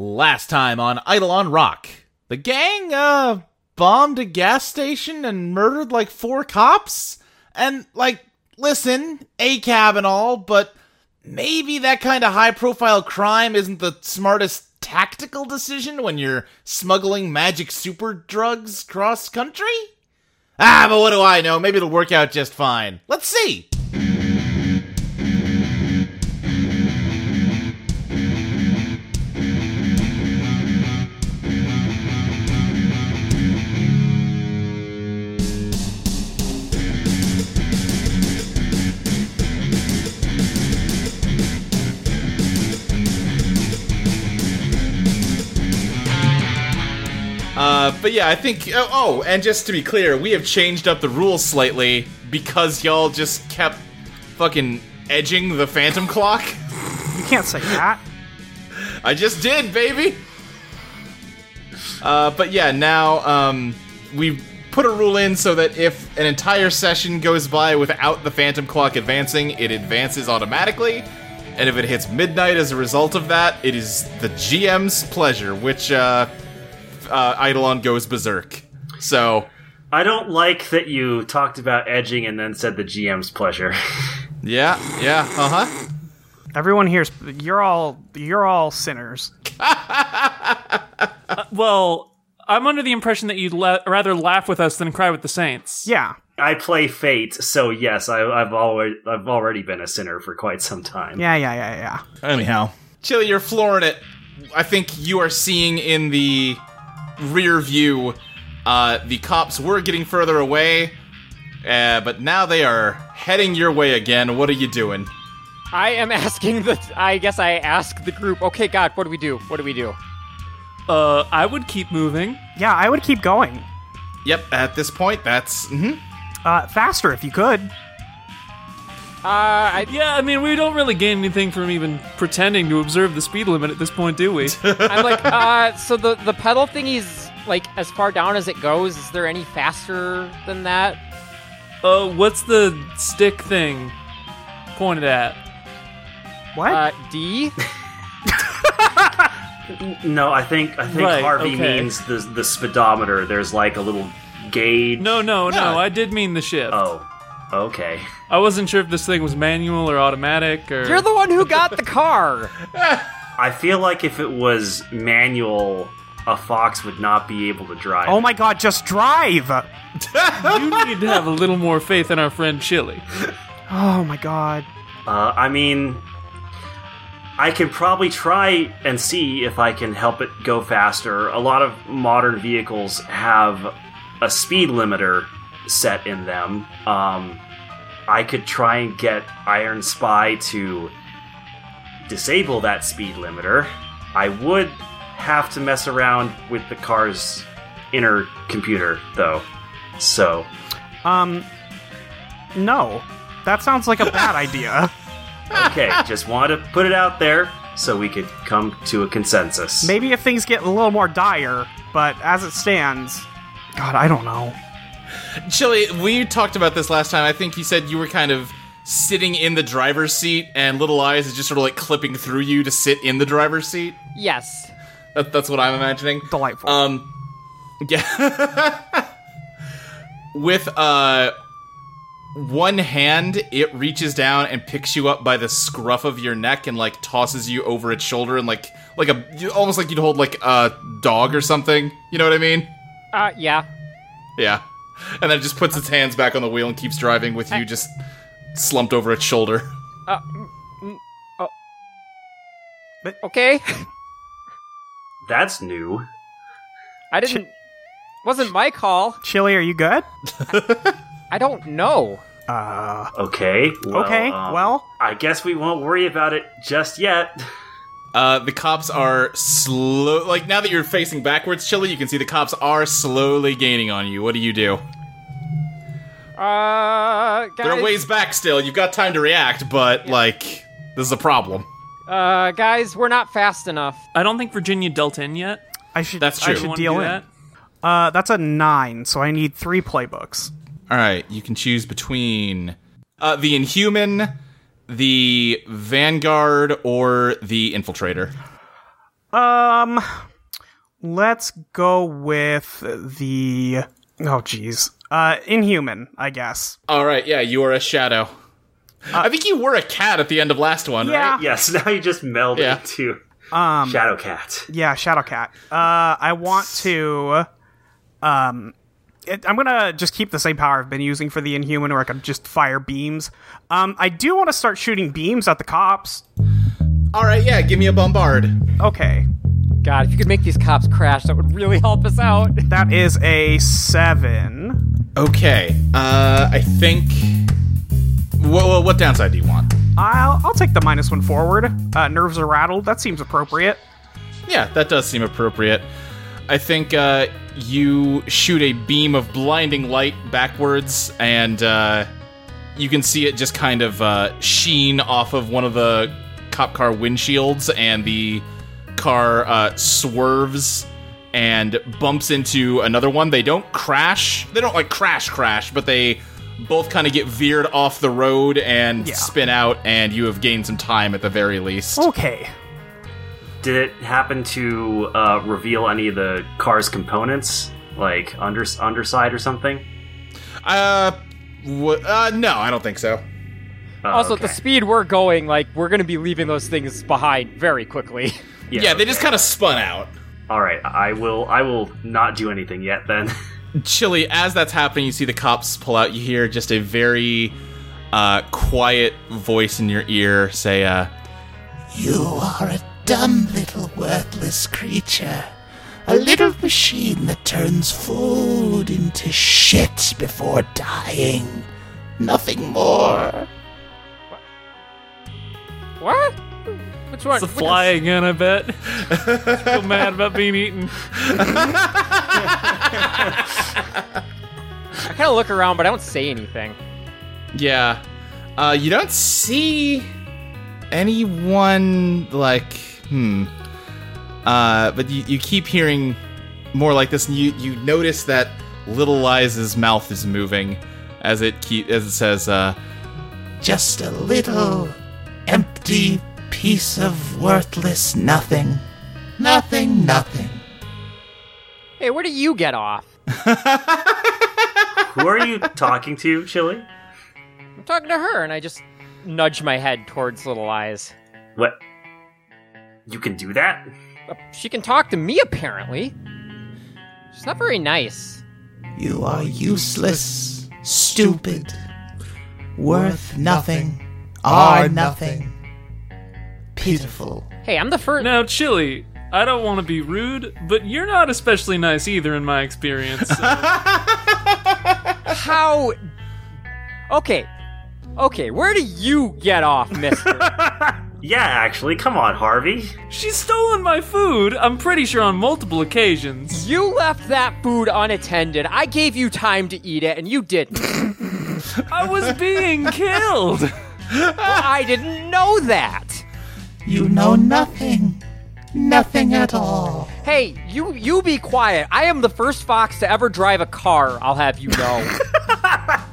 Last time on Eidolon Rock, the gang, uh, bombed a gas station and murdered like four cops? And, like, listen, ACAB and all, but maybe that kind of high profile crime isn't the smartest tactical decision when you're smuggling magic super drugs cross country? Ah, but what do I know? Maybe it'll work out just fine. Let's see. But yeah, I think. Oh, oh, and just to be clear, we have changed up the rules slightly because y'all just kept fucking edging the phantom clock. You can't say that. I just did, baby. Uh, but yeah, now um, we put a rule in so that if an entire session goes by without the phantom clock advancing, it advances automatically. And if it hits midnight as a result of that, it is the GM's pleasure, which uh, uh, Eidolon goes berserk. So I don't like that you talked about edging and then said the GM's pleasure. yeah, yeah, uh huh. Everyone here's you're all you're all sinners. Well, I'm under the impression that you'd la- rather laugh with us than cry with the saints. Yeah. I play Fate, so yes, I, I've already I've already been a sinner for quite some time. Yeah, yeah, yeah, yeah. Anyhow, Chili, you're flooring it. I think you are seeing in the rear view. Uh, the cops were getting further away, uh, but now they are heading your way again. What are you doing? I am asking the. I guess I ask the group. Okay, God, what do we do? What do we do? Uh, I would keep moving. Yeah, I would keep going. Yep, at this point, that's. mm-hmm. Uh, faster if you could. Uh, I, Yeah, I mean, we don't really gain anything from even pretending to observe the speed limit at this point, do we? I'm like, uh, so the the pedal thingy's like as far down as it goes. Is there any faster than that? uh, what's the stick thing pointed at? What? Uh, D. No, I think I think Right, Harvey okay. means the the speedometer. There's like a little gauge. No, no, no. Yeah. I did mean the shift. Oh, okay. I wasn't sure if this thing was manual or automatic or. You're the one who got the car. I feel like if it was manual, a fox would not be able to drive. oh my god, just drive! you need to have a little more faith in our friend Chili. Oh my god. Uh, I mean, I can probably try and see if I can help it go faster. A lot of modern vehicles have a speed limiter set in them. Um, I could try and get Iron Spy to disable that speed limiter. I would have to mess around with the car's inner computer, though. So, Um, no. That sounds like a bad idea. okay, just wanted to put it out there so we could come to a consensus. Maybe if things get a little more dire, but as it stands, God, I don't know. Chili, we talked about this last time. I think you said you were kind of sitting in the driver's seat, and Little Eyes is just sort of like clipping through you to sit in the driver's seat. Yes. That, that's what I'm imagining. Delightful. Um, yeah. With uh, one hand, it reaches down and picks you up by the scruff of your neck and like tosses you over its shoulder and like like a almost like you'd hold like a dog or something. You know what I mean? Uh, yeah. Yeah. And then it just puts its hands back on the wheel and keeps driving with you just slumped over its shoulder. Uh, mm, oh. Okay. That's new. I didn't. Wasn't my call. Chili, are you good? I don't know. Uh, Okay. Well, okay, um, well, I guess we won't worry about it just yet. Uh, the cops are slow. Like now that you're facing backwards, Chili, you can see the cops are slowly gaining on you. What do you do? Uh, guys. They're a ways back still. You've got time to react, but like this is a problem. Uh, guys, we're not fast enough. I don't think Virginia dealt in yet. I should. That's true. I should deal in. that? Uh, that's a nine, so I need three playbooks. All right, you can choose between uh, the Inhuman, the Vanguard, or the Infiltrator. Um, let's go with the. Oh, jeez. Uh, Inhuman, I guess. All right, yeah, you are a shadow. I think you were a cat at the end of last one, Yeah. right? Yes, now you just meld Yeah. into Um, Shadow Cat. Yeah, Shadowcat. Uh, I want to. Um, it, I'm gonna just keep the same power I've been using for the Inhuman, where I can just fire beams. Um, I do want to start shooting beams at the cops. All right, yeah, give me a bombard. Okay, God, if you could make these cops crash, that would really help us out. that is a seven. Okay, uh, I think. What, what downside do you want? I'll I'll take the minus one forward. Uh, nerves are rattled. That seems appropriate. Yeah, that does seem appropriate. I think uh, you shoot a beam of blinding light backwards, and uh, you can see it just kind of uh, sheen off of one of the cop car windshields, and the car uh, swerves and bumps into another one. They don't crash. They don't like crash crash, but they both kind of get veered off the road and Yeah. spin out, and you have gained some time at the very least. Okay. Did it happen to uh, reveal any of the car's components, like under underside or something? Uh, wh- uh, no, I don't think so. Oh, also, at the speed we're going, like, we're gonna be leaving those things behind very quickly. Yeah, they okay. just kind of spun out. All right, I will. I will not do anything yet. Then. Chili, as that's happening, you see the cops pull out. You hear just a very uh, quiet voice in your ear say, uh, You are a dumb little worthless creature. A little machine that turns food into shit before dying. Nothing more. what? Which one? It's a Which- fly again, I bet. Still mad about being eaten. I kind of look around, but I don't say anything. "Yeah." Uh, you don't see anyone like, hmm. Uh, but you, you keep hearing more like this, and you you notice that Little Eyes's mouth is moving as it keep as it says, uh, Just a little empty piece of worthless nothing. Nothing, nothing. Hey, where do you get off? Who are you talking to, Chili? I'm talking to her, and I just nudge my head towards Little Eyes. What? You can do that? Uh, She can talk to me, apparently. She's not very nice. You are useless, stupid, worth nothing, are nothing, pitiful. Hey, I'm the first. Now, Chili, I don't want to be rude, but you're not especially nice either in my experience. so- How? Okay, okay. Where do you get off, Mister? Yeah, actually. Come on, Harvey. She's stolen my food, I'm pretty sure on multiple occasions. you left that food unattended. I gave you time to eat it, and you didn't. I was being killed. Well, I didn't know that. You know nothing, nothing at all. Hey, you you be quiet. I am the first fox to ever drive a car. I'll have you know.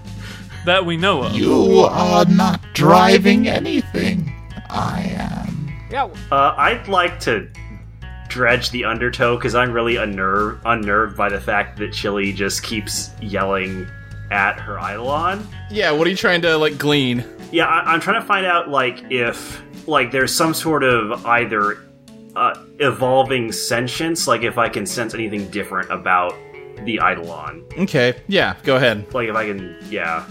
That we know of. You are not driving anything. I am. yeah. Uh, I'd like to dredge the undertow because I'm really unnerved, unnerved by the fact that Chili just keeps yelling at her Eidolon. "Yeah, what are you trying to like glean?" Yeah, I- I'm trying to find out like if like there's some sort of either uh, evolving sentience, like if I can sense anything different about the Eidolon. Okay, yeah, go ahead. Like if I can, yeah.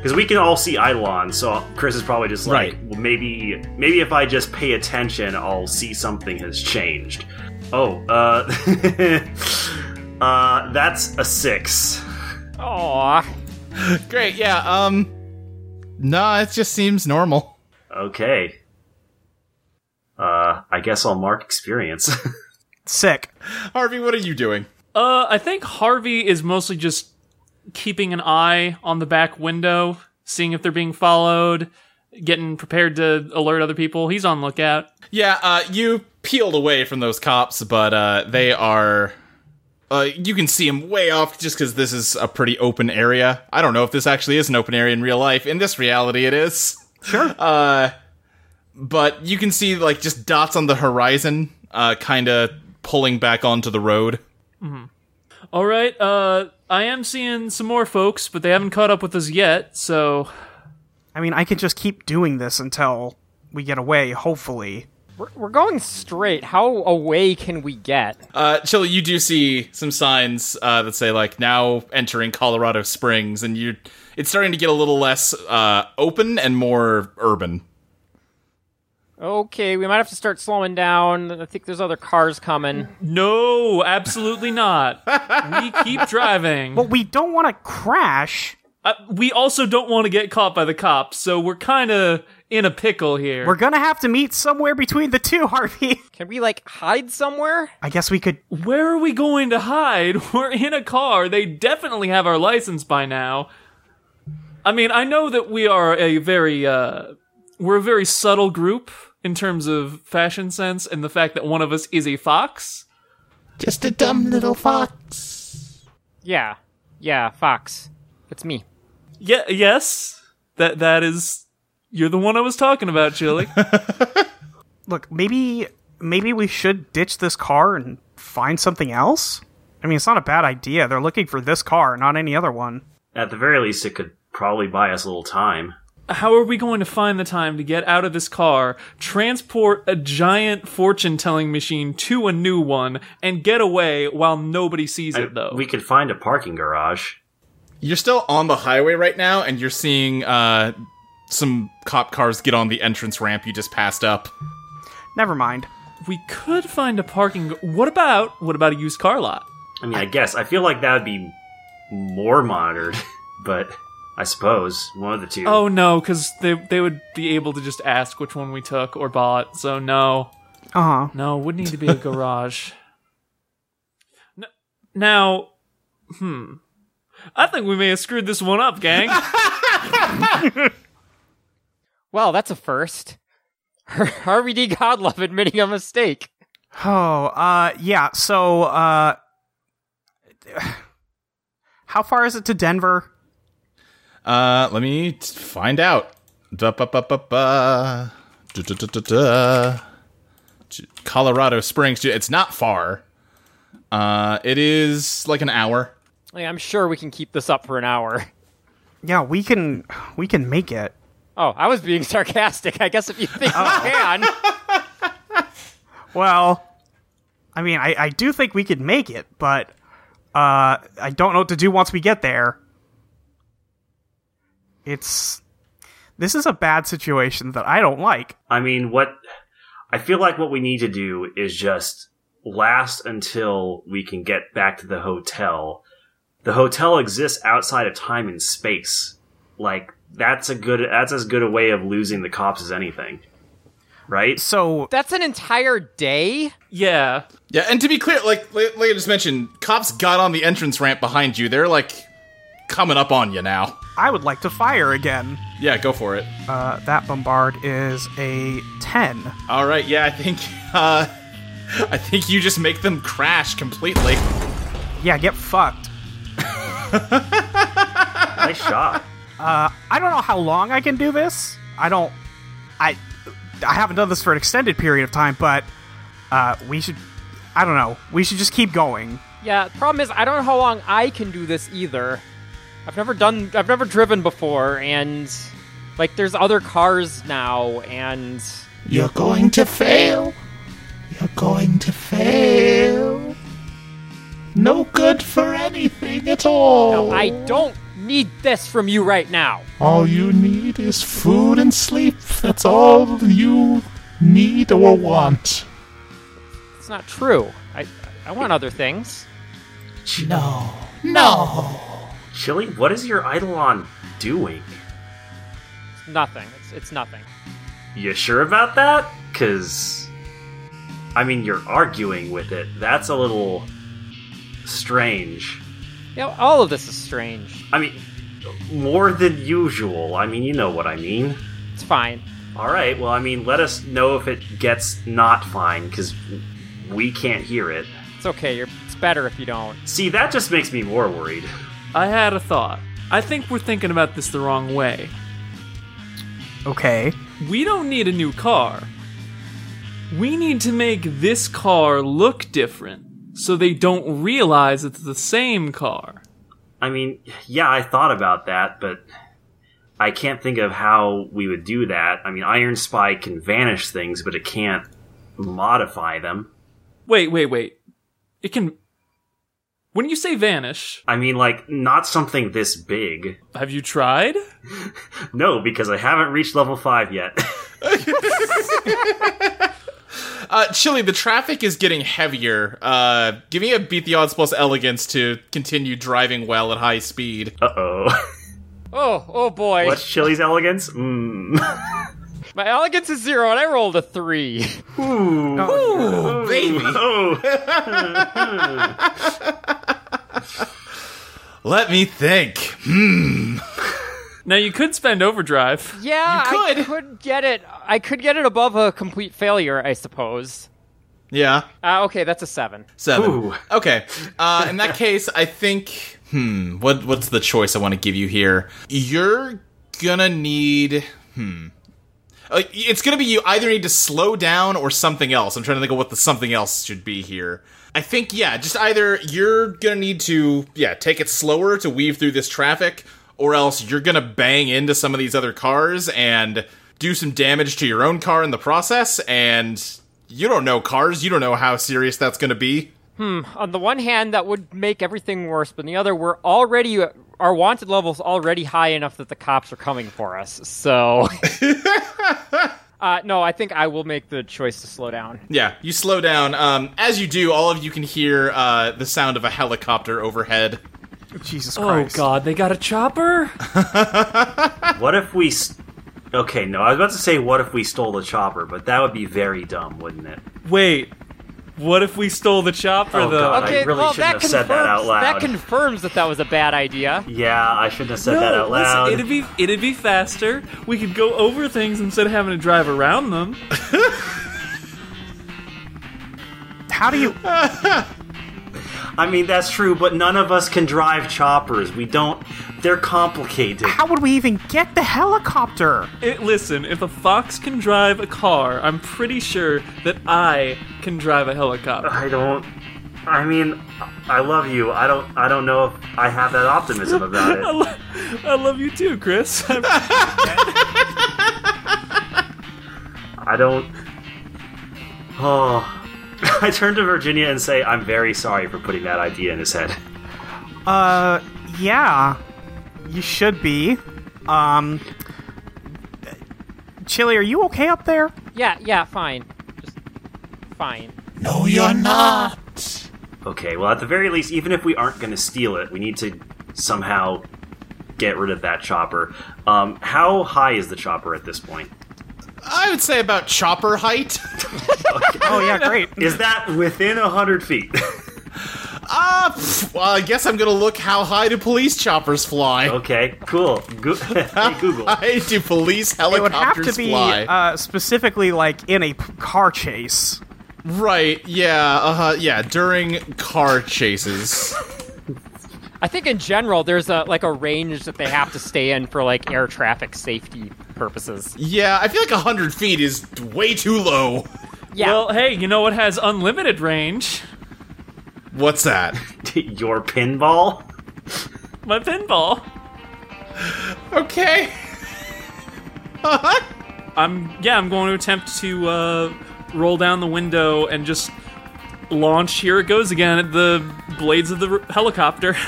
Because we can all see Eidolon, so Chris is probably just like, Right. well, maybe, maybe if I just pay attention, I'll see something has changed. Oh, uh, uh, that's a six. Aw. Great, yeah. Um, no, it just seems normal. Okay. Uh, I guess I'll mark experience. Sick. Harvey, what are you doing? Uh, I think Harvey is mostly just keeping an eye on the back window, seeing if they're being followed, getting prepared to alert other people. He's on lookout. Yeah, uh, you peeled away from those cops, but uh, they are. Uh, you can see them way off just because this is a pretty open area. I don't know if this actually is an open area in real life. In this reality, it is. Sure. Uh, but you can see like just dots on the horizon uh, kind of pulling back onto the road. All right, uh, I am seeing some more folks, but they haven't caught up with us yet, so I mean, I can just keep doing this until we get away, hopefully. We're, we're going straight. How away can we get? Uh, Chili, you do see some signs uh, that say like now entering Colorado Springs, and you it's starting to get a little less uh, open and more urban. Okay, we might have to start slowing down. I think there's other cars coming. no, absolutely not. we keep driving. But we don't want to crash. Uh, we also don't want to get caught by the cops, so we're kind of in a pickle here. We're gonna have to meet somewhere between the two, Harvey. Can we like hide somewhere? I guess we could. Where are we going to hide? We're in a car. They definitely have our license by now. I mean, I know that we are a very uh we're a very subtle group in terms of fashion sense and the fact that one of us is a fox. Just a dumb little fox. Yeah, yeah, Fox. It's me. Yeah, yes. That that is you're the one I was talking about, Chili. Look, maybe maybe we should ditch this car and find something else. I mean, it's not a bad idea. They're looking for this car, not any other one. At the very least, it could probably buy us a little time. How are we going to find the time to get out of this car, transport a giant fortune telling machine to a new one, and get away while nobody sees I- it though? we could find a parking garage. You're still on the highway right now, and you're seeing uh, some cop cars get on the entrance ramp you just passed up. Never mind. We could find a parking. What about what about a used car lot? I mean, I guess I feel like that would be more monitored, but I suppose one of the two. Oh no, because they they would be able to just ask which one we took or bought. So no, Uh huh. no, would need to be a garage. N- Now, hmm, I think we may have screwed this one up, gang. Well, that's a first. Harvey D. Godlove admitting a mistake. Oh, uh, yeah. So, uh, how far is it to Denver? Uh, let me t- find out. Da, ba, ba, ba, ba. Da, da, da, da, da. J- Colorado Springs. It's not far. Uh, it is like an hour. Like, I'm sure we can keep this up for an hour. Yeah, we can. We can make it. Oh, I was being sarcastic. I guess if you think we can. Well, I mean, I, I do think we could make it, but uh, I don't know what to do once we get there. It's this is a bad situation that I don't like. I mean, what I feel like what we need to do is just last until we can get back to the hotel. The hotel exists outside of time and space. Like that's a good that's as good a way of losing the cops as anything. Right? So That's an entire day? yeah, Yeah, and to be clear, like like like I just mentioned, cops got on the entrance ramp behind you. They're like coming up on you now. I would like to fire again. Yeah, go for it. Uh, that bombard is a ten. All right. Yeah, I think uh, I think you just make them crash completely. Yeah, get fucked. nice shot. I don't know how long I can do this. I don't. I I haven't done this for an extended period of time, but uh, we should. I don't know. We should just keep going. Yeah, the problem is I don't know how long I can do this either. I've never done I've never driven before and like there's other cars now and You're going to fail. You're going to fail. No good for anything at all. I don't need this from you right now. All you need is food and sleep. That's all you need or want. It's not true. I I want other things. No. No. Chili, what is your Eidolon doing? It's nothing. It's it's nothing. You sure about that? Cause I mean you're arguing with it. That's a little strange. Know, all of this is strange. I mean more than usual. I mean you know what I mean. It's fine. Alright, well I mean let us know if it gets not fine, because we can't hear it. It's okay. You're, it's better if you don't. See, that just makes me more worried. I had a thought. I think we're thinking about this the wrong way. Okay. We don't need a new car. We need to make this car look different so they don't realize it's the same car. I mean, yeah, I thought about that, but I can't think of how we would do that. I mean, Iron Spy can vanish things, but it can't modify them. Wait, wait, wait. It can. When you say vanish, I mean, like, not something this big. have you tried? No, because I haven't reached level 5 yet. Uh, Chili, the traffic is getting heavier. Uh, give me a beat the odds plus elegance to continue driving well at high speed. uh oh. Oh, oh boy. What's Chili's elegance? Mm. My elegance is zero, and I rolled a three. Ooh, baby. Oh, Let me think. Hmm. Now you could spend overdrive. Yeah, You I could. could get it. I could get it above a complete failure, I suppose. Yeah, Uh, okay, that's a seven. seven. Ooh. Okay. Uh, in that case, I think. Hmm. What What's the choice I want to give you here? You're gonna need. Hmm. Uh, it's gonna be you either need to slow down or something else. I'm trying to think of what the something else should be here. I think yeah, just either you're gonna need to yeah take it slower to weave through this traffic, or else you're gonna bang into some of these other cars and do some damage to your own car in the process. And you don't know cars, you don't know how serious that's gonna be. Hmm. On the one hand, that would make everything worse, but on the other, we're already our wanted level's already high enough that the cops are coming for us. So, uh, no, I think I will make the choice to slow down. Yeah, you slow down. Um, as you do, all of you can hear uh, the sound of a helicopter overhead. Jesus Oh god, they got a chopper? what if we. s okay, no, I was about to say what if we stole the chopper, but that would be very dumb, wouldn't it? Wait. What if we stole the chopper Oh, though? God. I Okay, really well, shouldn't that have said that out confirms- loud. That confirms that that was a bad idea. Yeah, I shouldn't have said that out loud. listen, it'd be it'd be faster. We could go over things instead of having to drive around them. How do you? I mean, that's true, but none of us can drive choppers. We don't. They're complicated. How would we even get the helicopter? It, listen, if a fox can drive a car, I'm pretty sure that I can drive a helicopter. I don't. I mean, I love you. I don't. I don't know if I have that optimism about I, it. lo- I love you too, Chris. I'm- I don't. Oh. I turn to Virginia and say, "I'm very sorry for putting that idea in his head." Uh, yeah, you should be. Um, Chili, are you okay up there? Yeah, yeah, fine. Just fine. No, you're not. Okay. Well, at the very least, even if we aren't going to steal it, we need to somehow get rid of that chopper. Um, how high is the chopper at this point? I would say about chopper height. Oh yeah, great. Is that within a hundred feet? Ah, pff, well, I guess I'm gonna look how high do police choppers fly. okay. Cool. Go- hey, Google. High do police It would have helicopters to be fly? uh, specifically like in a p- car chase. right? Yeah. Uh huh. Yeah. During car chases. I think in general, there's a like a range that they have to stay in for like air traffic safety purposes. Yeah, I feel like hundred feet is way too low. Yeah. Well, hey, you know what has unlimited range? What's that? Your pinball. My pinball. Okay. Uh-huh. I'm yeah, I'm going to attempt to uh, roll down the window and just launch. Here it goes again at the blades of the r- helicopter.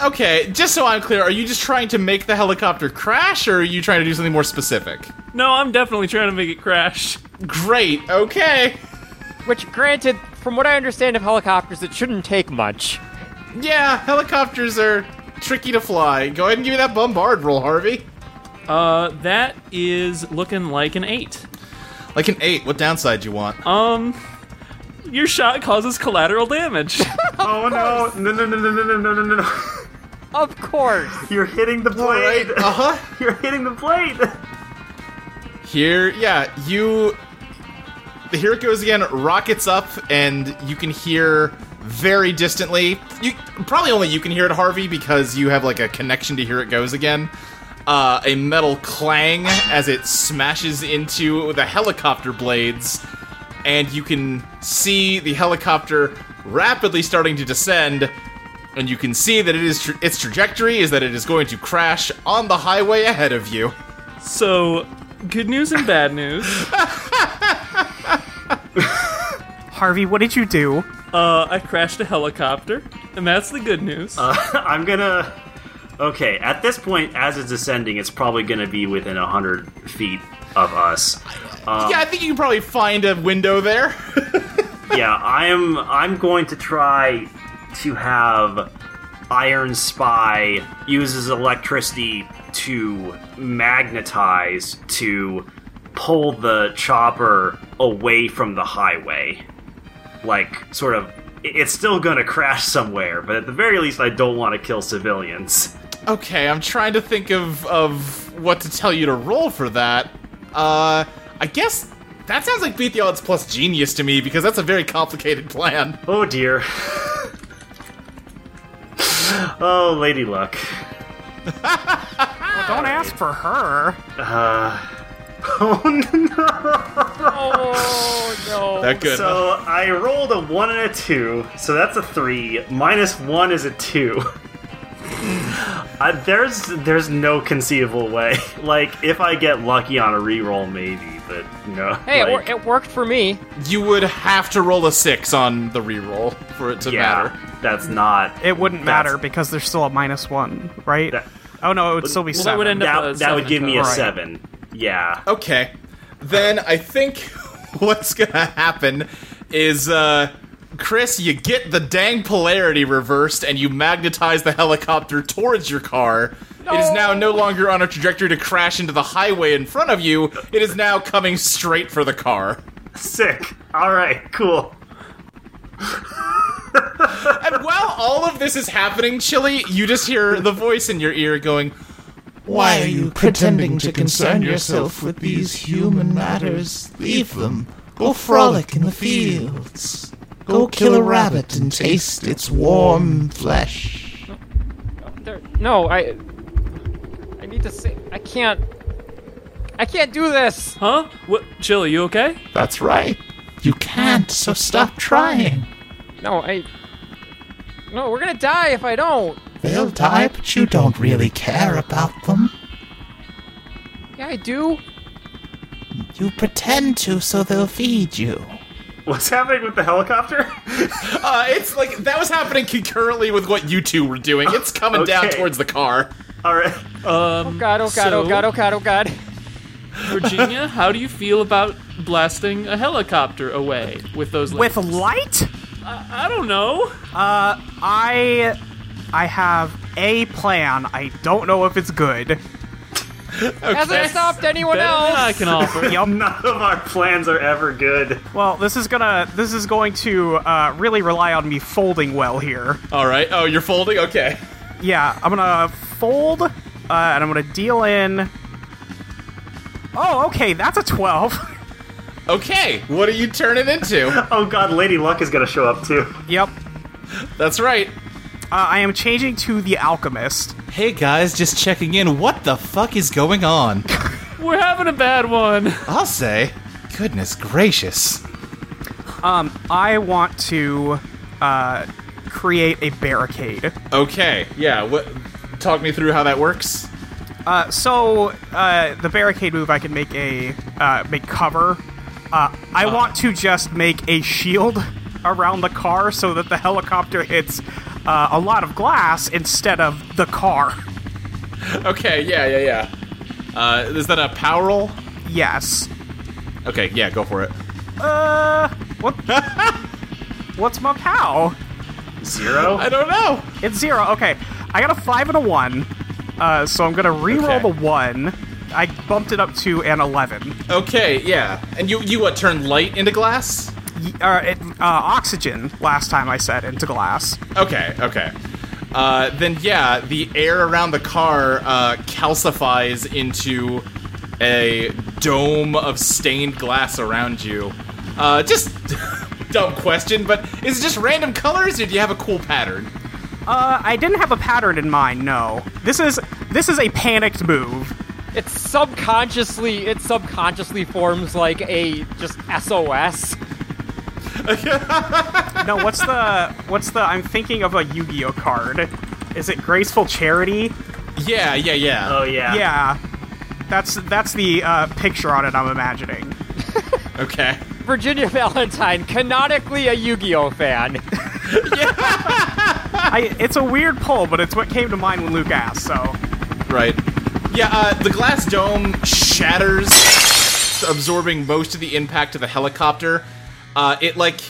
Okay, just so I'm clear, are you just trying to make the helicopter crash, or are you trying to do something more specific? no, I'm definitely trying to make it crash. Great. Okay. Which, granted, from what I understand of helicopters, it shouldn't take much. Yeah, helicopters are tricky to fly. Go ahead and give me that bombard roll, Harvey. Uh, that is looking like an eight. Like an eight. What downside you want? Um, your shot causes collateral damage. oh no! No no no no no no no no! no! Of course. You're hitting the plate. Right. Uh huh. You're hitting the plate. Here, yeah, you here it goes again. Rockets up, and you can hear very distantly. You probably only you can hear it, Harvey, because you have like a connection to here it goes again. Uh, a metal clang as it smashes into the helicopter blades, and you can see the helicopter rapidly starting to descend. And you can see that it is tra- its trajectory is that it is going to crash on the highway ahead of you. So, good news and bad news. Harvey, what did you do? Uh, I crashed a helicopter, and that's the good news. I'm gonna. Okay, at this point, as it's descending, it's probably gonna be within a hundred feet of us. yeah, I think you can probably find a window there. yeah, I am. I'm going to try to have Iron Spy uses electricity to magnetize to pull the chopper away from the highway. Like, sort of. It's still gonna crash somewhere, but at the very least, I don't want to kill civilians. okay, I'm trying to think of of what to tell you to roll for that. Uh, I guess that sounds like beat the odds plus genius to me because that's a very complicated plan. Oh dear. oh, Lady Luck. Well, don't ask for her. Oh no. Oh no! That good. So I rolled a one and a two, so that's a three. Minus one is a two. uh, there's there's no conceivable way. Like if I get lucky on a reroll, maybe, but no. hey, it, wor- it worked for me. you would have to roll a six on the reroll for it to yeah, matter. that's not. It wouldn't matter because there's still a minus one, right? That- oh no, it would still be Well, that seven. would end up- That, a that would give me a. Right. seven. Yeah. Okay. Then I think what's gonna happen is, uh, Chris, you get the dang polarity reversed and you magnetize the helicopter towards your car. It is now no longer on a trajectory to crash into the highway in front of you. It is now coming straight for the car. Sick. All right. Cool. And while all of this is happening, Chili, you just hear the voice in your ear going, Why are you pretending to concern yourself with these human matters? Leave them. Go frolic in the fields. Go kill a rabbit and taste its warm flesh. There, no, I. I need to say. I can't. I can't do this. huh? What? Chili, you okay? That's right. You can't, so stop trying. No, I. No, we're gonna die if I don't. They'll die, but you don't really care about them. Yeah, I do. You pretend to so they'll feed you. What's happening with the helicopter? uh, it's like that was happening concurrently with what you two were doing. It's coming down towards the car. All right. Um, Oh god! Oh god! Oh god! Oh god! Oh god! Virginia, how do you feel about blasting a helicopter away with those With light, I don't know. I I have a plan. I don't know if it's good. Hasn't stopped anyone Better than else. I can offer. Yup. None of our plans are ever good. Well, this is gonna this is going to uh, really rely on me folding well here. All right. Oh, you're folding. Okay. Yeah, I'm gonna fold, uh, and I'm gonna deal in. Oh, okay, that's a twelve. Okay. What are you turning into? Oh god, Lady Luck is gonna show up too. yep. That's right. Uh, I am changing to the alchemist. Hey guys, just checking in. What the fuck is going on? We're having a bad one. I'll say. Goodness gracious. Um, I want to uh, create a barricade. Okay. Yeah. What? Talk me through how that works. Uh, so uh, the barricade move, I can make a uh, make cover. Uh, I want to just make a shield around the car so that the helicopter hits uh, a lot of glass instead of the car. Okay. Yeah. Yeah. Yeah. Uh, is that a power roll? Yes. Okay. Yeah. Go for it. Uh, what? What's my pow? Zero? I don't know. It's zero. Okay, I got a five and a one. Uh, so I'm gonna re-roll Okay. the one. I bumped it up to an eleven. Okay. Yeah. And you you what? Turn light into glass? Y- Uh, it, uh, oxygen. Last time I said into glass. Okay, okay. Uh, then yeah, the air around the car uh, calcifies into a dome of stained glass around you. Uh, just dumb question, but is it just random colors, or do you have a cool pattern? Uh, I didn't have a pattern in mind. No, this is this is a panicked move. It's subconsciously. It subconsciously forms like a just SOS. no, what's the what's the? I'm thinking of a Yu-Gi-Oh card. Is it Graceful Charity? Yeah, yeah, yeah. Oh yeah. Yeah, that's that's the uh, picture on it. I'm imagining. okay. Virginia Valentine, canonically a Yu-Gi-Oh fan. I, it's a weird pull, but it's what came to mind when Luke asked. So Right. Yeah, uh, the glass dome shatters, absorbing most of the impact of the helicopter. Uh, it, like,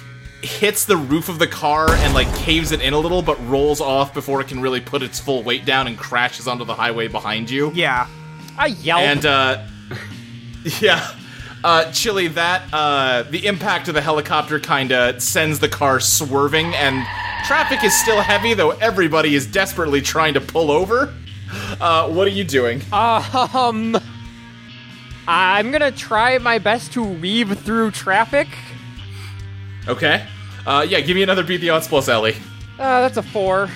hits the roof of the car and, like, caves it in a little, but rolls off before it can really put its full weight down and crashes onto the highway behind you. yeah, I yelled. And, uh, yeah. Uh, Chili, that, uh, the impact of the helicopter kinda sends the car swerving, and traffic is still heavy, though everybody is desperately trying to pull over. Uh, what are you doing? Um, I'm gonna try my best to weave through traffic. Okay. Uh, yeah, give me another beat the odds plus, Ellie. Uh, that's a four.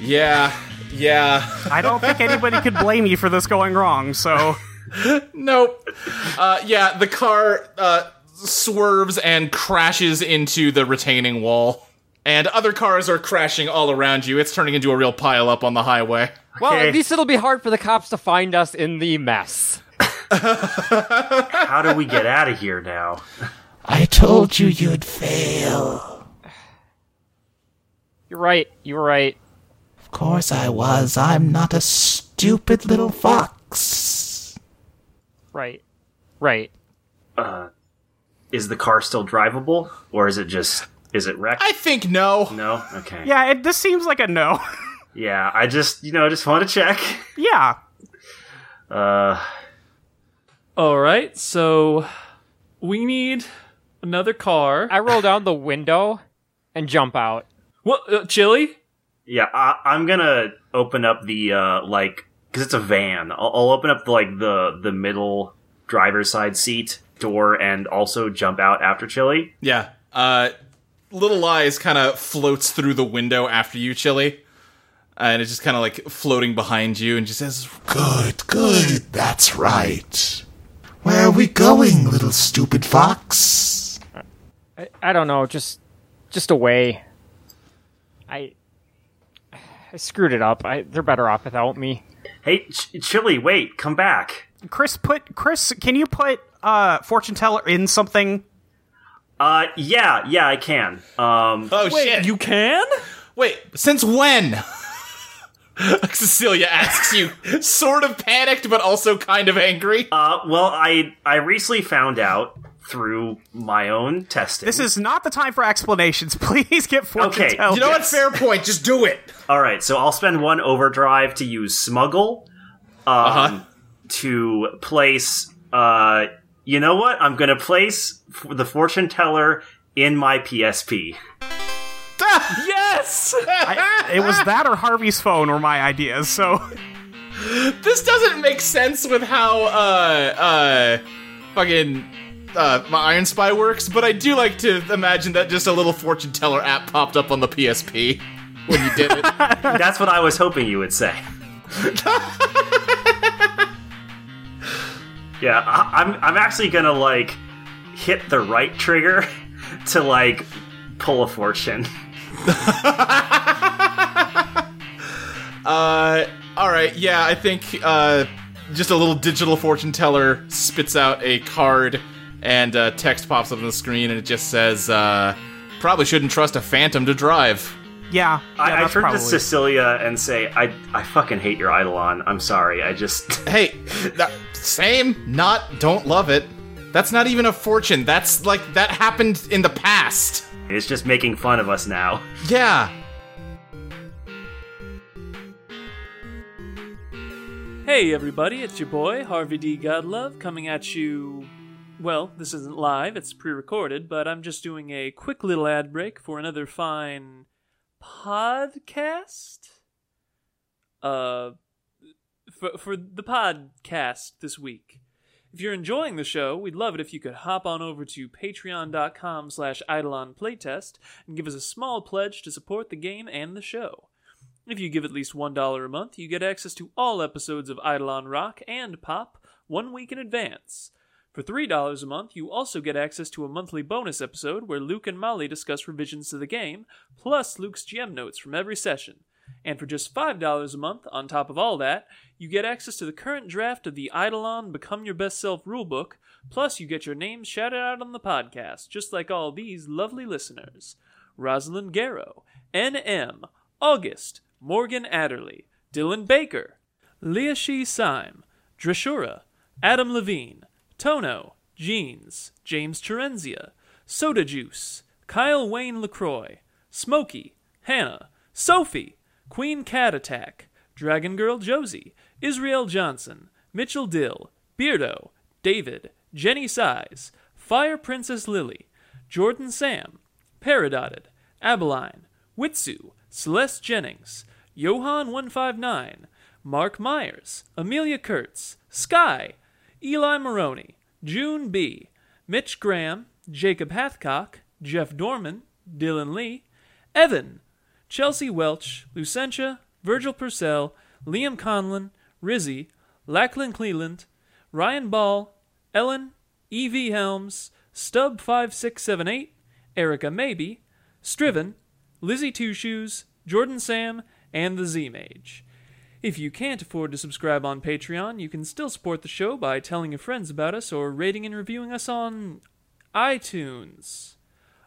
Yeah, yeah. I don't think anybody could blame you for this going wrong. So nope. Uh, yeah, the car uh, swerves and crashes into the retaining wall. And other cars are crashing all around you. It's turning into a real pile up on the highway. Well, Okay. at least it'll be hard for the cops to find us in the mess. How do we get out of here now? I told you you'd fail. You're right. You're right. Of course I was. I'm not a stupid little fox. Right. Right. Uh, is the car still drivable, or is it just is it wrecked? I think no. no. Okay. yeah, it, this seems like a no. Yeah. I just you know I just want to check. yeah, Uh. All right, so we need another car. I roll down the window and jump out. What, uh, Chili? Yeah. I, I'm gonna open up the uh like because it's a van. I'll, I'll open up the, like the the middle driver's side seat door and also jump out after Chili. Yeah. Uh, Little Eyes kind of floats through the window after you, Chili. And it's just kind of like floating behind you and just says, Good, good. That's right. Where are we going, little stupid fox? I, I don't know. Just, just away. I, I screwed it up. I, they're better off without me. Hey, Ch- Chili, wait, come back. Chris, put Chris. Can you put uh, fortune teller in something? Uh, yeah, yeah, I can. Um, Oh, shit. You can? Wait, since when? Cecilia asks you, sort of panicked, but also kind of angry. uh, well, I I recently found out through my own testing. This is not the time for explanations. Please get fortune Okay, teller. you know what? Fair point. Just do it. all right. So I'll spend one overdrive to use smuggle. Um, Uh-huh. to place. Uh, you know what? I'm gonna place f- the fortune teller in my PSP. Yes! I- it was that or Harvey's phone were my ideas. So this doesn't make sense with how, uh, uh, fucking, uh, my Iron Spy works, but I do like to imagine that just a little fortune teller app popped up on the PSP when you did it. That's what I was hoping you would say. yeah, I, I'm I'm actually gonna like hit the right trigger to like pull a fortune. Uh, all right, yeah, I think uh, just a little digital fortune teller spits out a card, and uh, text pops up on the screen, and it just says, uh, "Probably shouldn't trust a phantom to drive." yeah, yeah I, I that's turn probably. to Cecilia and say, "I I fucking hate your Eidolon. I'm sorry. I just Hey, that, same, not, don't love it. That's not even a fortune. That's like that happened in the past. it's just making fun of us now." Yeah. Hey everybody, it's your boy, Harvey D. Godlove, coming at you. Well, this isn't live, it's pre recorded, but I'm just doing a quick little ad break for another fine podcast. Uh, for, for the podcast this week. If you're enjoying the show, we'd love it if you could hop on over to patreon.com slash Playtest and give us a small pledge to support the game and the show. If you give at least $1 a month, you get access to all episodes of Eidolon Rock and Pop one week in advance. For $3 a month, you also get access to a monthly bonus episode where Luke and Molly discuss revisions to the game, plus Luke's GM notes from every session. And for just $5 a month, on top of all that, you get access to the current draft of the Eidolon Become Your Best Self rulebook, plus you get your names shouted out on the podcast, just like all these lovely listeners. Rosalind Garrow, N.M., August, Morgan Adderley, Dylan Baker, Leah Shee Syme, Drashura, Adam Levine, Tono, Jeans, James Terenzia, Soda Juice, Kyle Wayne LaCroix, Smokey, Hannah, Sophie, Queen Cat Attack, Dragon Girl Josie, Israel Johnson, Mitchell Dill, Beardo, David, Jenny Size, Fire Princess Lily, Jordan Sam, Paradotted, Abeline, Witsu, Celeste Jennings, Johan159, Mark Myers, Amelia Kurtz, Sky, Eli Maroney, June B., Mitch Graham, Jacob Hathcock, Jeff Dorman, Dylan Lee, Evan, Chelsea Welch, Lucentia, Virgil Purcell, Liam Conlon, Rizzy, Lachlan Cleland, Ryan Ball, Ellen, E.V. Helms, Stub5678, Erica Maybe, Striven, Lizzie Two Shoes, Jordan Sam, and the Z Mage. If you can't afford to subscribe on Patreon, you can still support the show by telling your friends about us or rating and reviewing us on iTunes.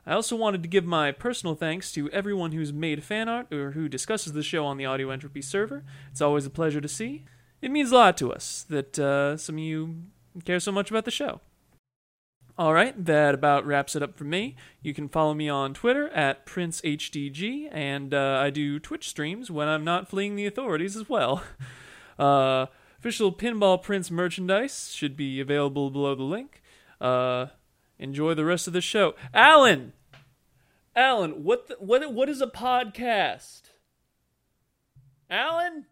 I also wanted to give my personal thanks to everyone who's made fan art or who discusses the show on the Audio Entropy server. It's always a pleasure to see. It means a lot to us that uh, some of you care so much about the show. All right, that about wraps it up for me. You can follow me on Twitter at PrinceHDG, and uh, I do Twitch streams when I'm not fleeing the authorities as well. Uh, official Pinball Prince merchandise should be available below the link. Uh, enjoy the rest of the show. Alan! Alan, what the, what what is a podcast? Alan?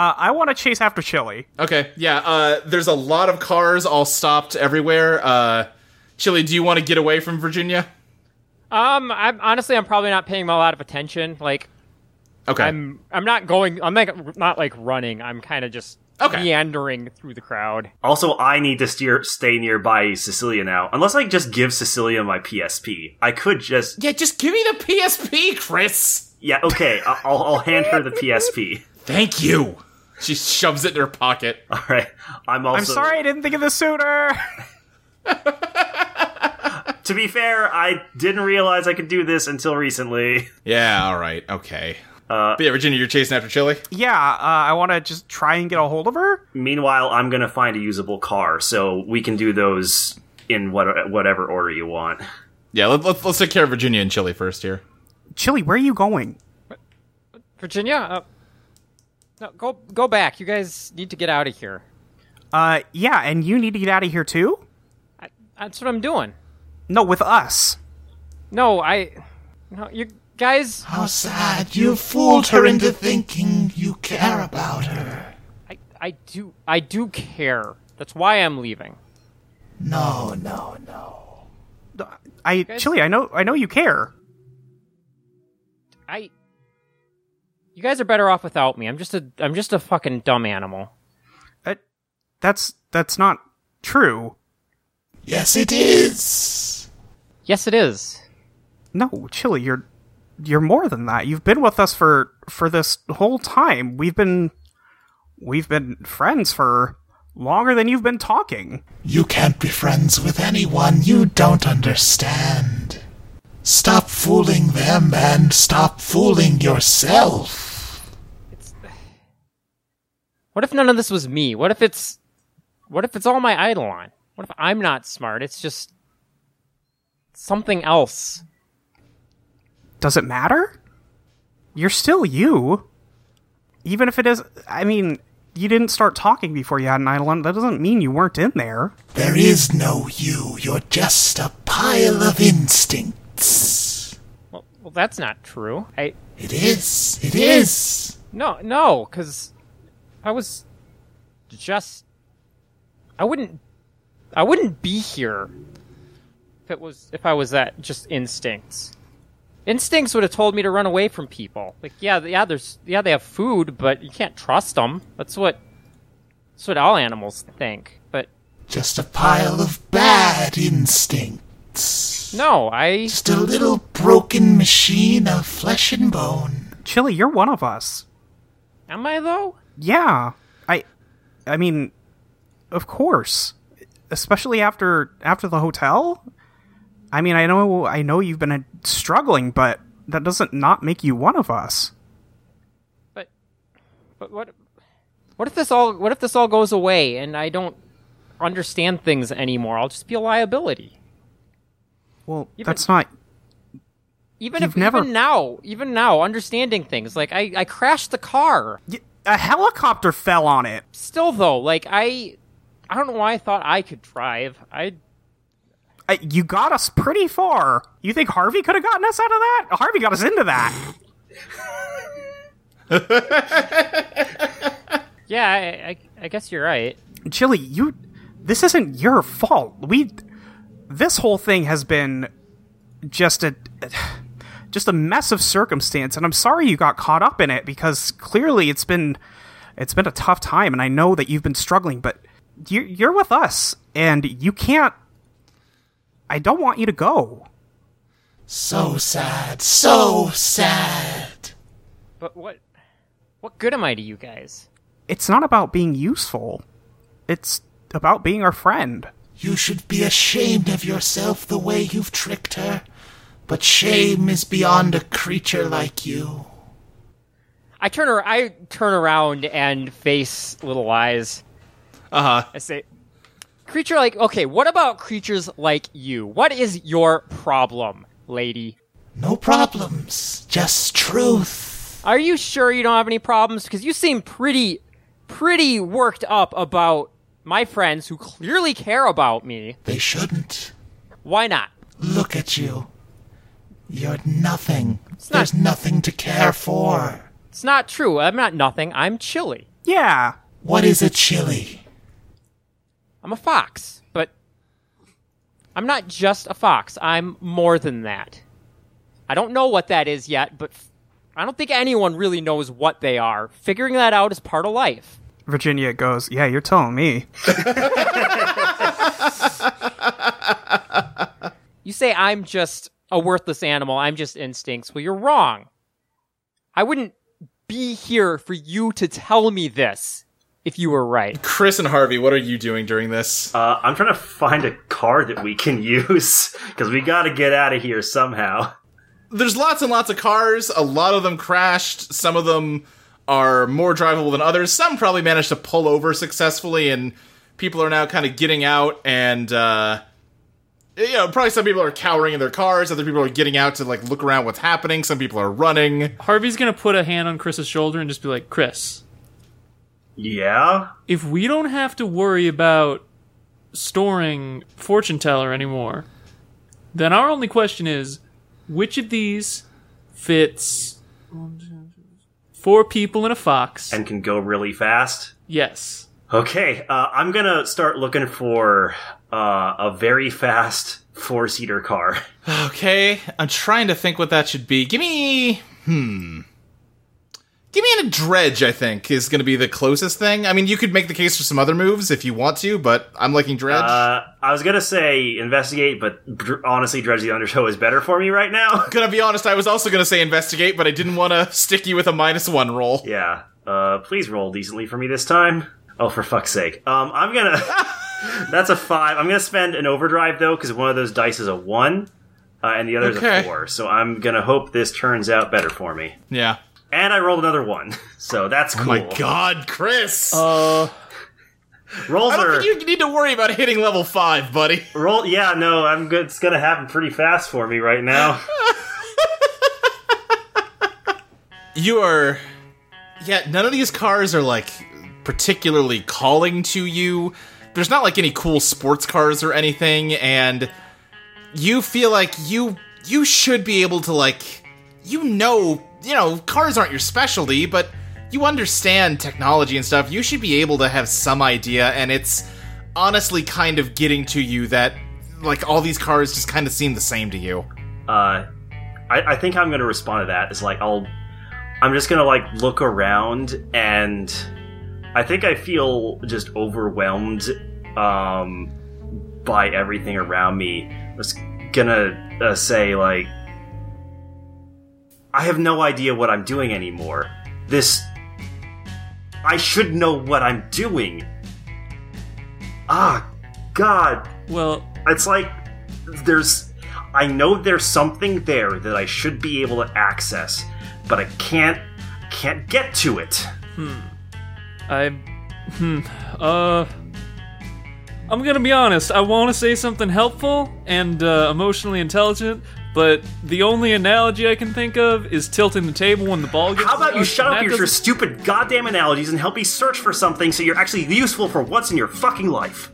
Uh, I want to chase after Chili. Okay, yeah. Uh, there's a lot of cars all stopped everywhere. Uh, Chili, do you want to get away from Virginia? Um, I'm honestly, I'm probably not paying a lot of attention. Like, Okay. I'm, I'm not going. I'm like not like running. I'm kind of just Okay. meandering through the crowd. Also, I need to steer stay nearby Cecilia now. Unless I just give Cecilia my PSP, I could just yeah, just give me the PSP, Chris. yeah. Okay, I- I'll I'll hand her the PSP. Thank you. She shoves it in her pocket. All right. I'm also. I'm sorry I didn't think of this sooner. To be fair, I didn't realize I could do this until recently. Yeah, all right, okay. Uh, but yeah, Virginia, you're chasing after Chili. yeah, uh, I want to just try and get a hold of her. Meanwhile, I'm gonna find a usable car, so we can do those in what, whatever order you want. Yeah, let, let's let's take care of Virginia and Chili first here. Chili, where are you going? Virginia, uh, no, go go back. You guys need to get out of here. Uh, yeah, and you need to get out of here too. I, that's what I'm doing. No, with us. No, I, no, you guys. How sad you fooled her into thinking you care about her. I, I do, I do care. That's why I'm leaving. No, no, no. I, Chili, I know, I know you care. I. You guys are better off without me. I'm just a, I'm just a fucking dumb animal. Uh, that's that's not true. Yes, it is. Yes, it is. No, Chili, you're you're more than that. You've been with us for for this whole time. We've been we've been friends for longer than you've been talking. You can't be friends with anyone you don't understand. Stop fooling them and stop fooling yourself. What if none of this was me? What if it's, what if it's all my Eidolon? What if I'm not smart? It's just something else. Does it matter? You're still you. Even if it is I mean, you didn't start talking before you had an Eidolon. That doesn't mean you weren't in there. There is no you. You're just a pile of instincts. Well, well, that's not true. I It is. It is. no, no, because I was just, I wouldn't, I wouldn't be here if it was if I was that just instincts. Instincts would have told me to run away from people. Like, yeah, yeah, there's, yeah, they have food, but you can't trust them. That's what That's what all animals think. But Just a pile of bad instincts. no, I. Just a little broken machine of flesh and bone. Chili, you're one of us. Am I though? Yeah. I I mean, of course. Especially after after the hotel? I mean, I know I know you've been uh, struggling, but that doesn't not make you one of us. But but what what if this all what if this all goes away and I don't understand things anymore? I'll just be a liability. Well, Even- that's not Even if never- even now, even now, understanding things like I I crashed the car. y- a helicopter fell on it. Still though, like I I don't know why I thought I could drive. I Uh, you got us pretty far. You think Harvey could have gotten us out of that? Harvey got us into that. yeah, I, I, I guess you're right. Chili, you this isn't your fault. We this whole thing has been just a just a mess of circumstance and I'm sorry you got caught up in it because clearly it's been it's been a tough time and I know that you've been struggling but you you're with us and you can't I don't want you to go. So sad, so sad. But what what good am I to you guys? It's not about being useful. It's about being our friend. You should be ashamed of yourself the way you've tricked her. But shame is beyond a creature like you. I turn ar- I turn around and face little eyes. Uh huh. I say, creature like okay, what about creatures like you? What is your problem, lady? No problems, just truth. Are you sure you don't have any problems? Because you seem pretty, pretty worked up about my friends who clearly care about me. They shouldn't. Why not? Look at you. You're nothing. not- There's nothing to care for. It's not true. I'm not nothing. I'm Chili. Yeah. What is a Chili? I'm a fox, but I'm not just a fox. I'm more than that. I don't know what that is yet, but f- I don't think anyone really knows what they are. Figuring that out is part of life. Virginia goes, "Yeah, you're telling me." You say I'm just a worthless animal, I'm just instincts. Well, you're wrong. I wouldn't be here for you to tell me this if you were right. Chris and Harvey, what are you doing during this? Uh, I'm trying to find a car that we can use because we got to get out of here somehow. There's lots and lots of cars. A lot of them crashed. Some of them are more drivable than others. Some probably managed to pull over successfully, and people are now kind of getting out and. uh you know, probably some people are cowering in their cars. Other people are getting out to like look around what's happening. Some people are running. Harvey's gonna put a hand on Chris's shoulder and just be like, Chris, Yeah? if we don't have to worry about storing fortune teller anymore, then our only question is which of these fits four people in a fox? And can go really fast. yes. Okay, uh, I'm gonna start looking for uh, a very fast four seater car. Okay, I'm trying to think what that should be. Give me, hmm. Give me a dredge, I think, is going to be the closest thing. I mean, you could make the case for some other moves if you want to, but I'm liking dredge. Uh, I was gonna say investigate, but dr- honestly, Dredge the Undertow is better for me right now. gonna be honest, I was also gonna say investigate, but I didn't want to stick you with a minus one roll. yeah. Uh, please roll decently for me this time. Oh, for fuck's sake. Um, I'm gonna. that's a five. I'm gonna spend an overdrive though, because one of those dice is a one, uh, and the other's Okay. a four. So I'm gonna hope this turns out better for me. Yeah. And I rolled another one, so that's cool. Oh my god, Chris! Uh, Rolls I don't are think you need to worry about hitting level five, buddy. roll. Yeah, no, I'm good. It's gonna happen pretty fast for me right now. You are. Yeah, none of these cars are like particularly calling to you. There's not like any cool sports cars or anything, and you feel like you you should be able to like you know you know cars aren't your specialty, but you understand technology and stuff. You should be able to have some idea, and it's honestly kind of getting to you that like all these cars just kind of seem the same to you. uh, I, I think I'm gonna respond to that. Is like I'll, I'm just gonna like look around and I think I feel just overwhelmed um, by everything around me. I was gonna uh, say, like, I have no idea what I'm doing anymore. This. I should know what I'm doing. Ah, God. Well, It's like there's. I know there's something there that I should be able to access, but I can't. Can't get to it. I. Hmm. Uh. I'm gonna be honest. I want to say something helpful and uh, emotionally intelligent, but the only analogy I can think of is tilting the table when the ball gets. How about you shut up with your stupid goddamn analogies and help me search for something so you're actually useful for once in your fucking life?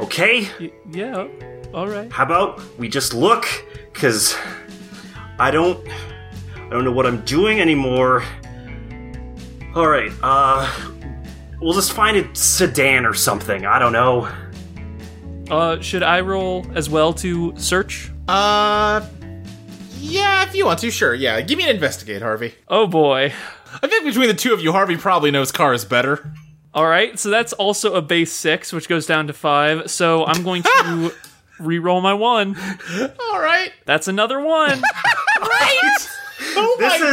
Okay? Y- Yeah. All right. How about we just look? Cause I don't I don't know what I'm doing anymore. Alright, uh we'll just find a sedan or something. I don't know. Uh, should I roll as well to search? Uh, yeah, if you want to, sure. Yeah, give me an investigate, Harvey. Oh boy. I think between the two of you, Harvey probably knows cars better. All right, so that's also a base six, which goes down to five. So I'm going to re-roll my one. All right. That's another one. Right.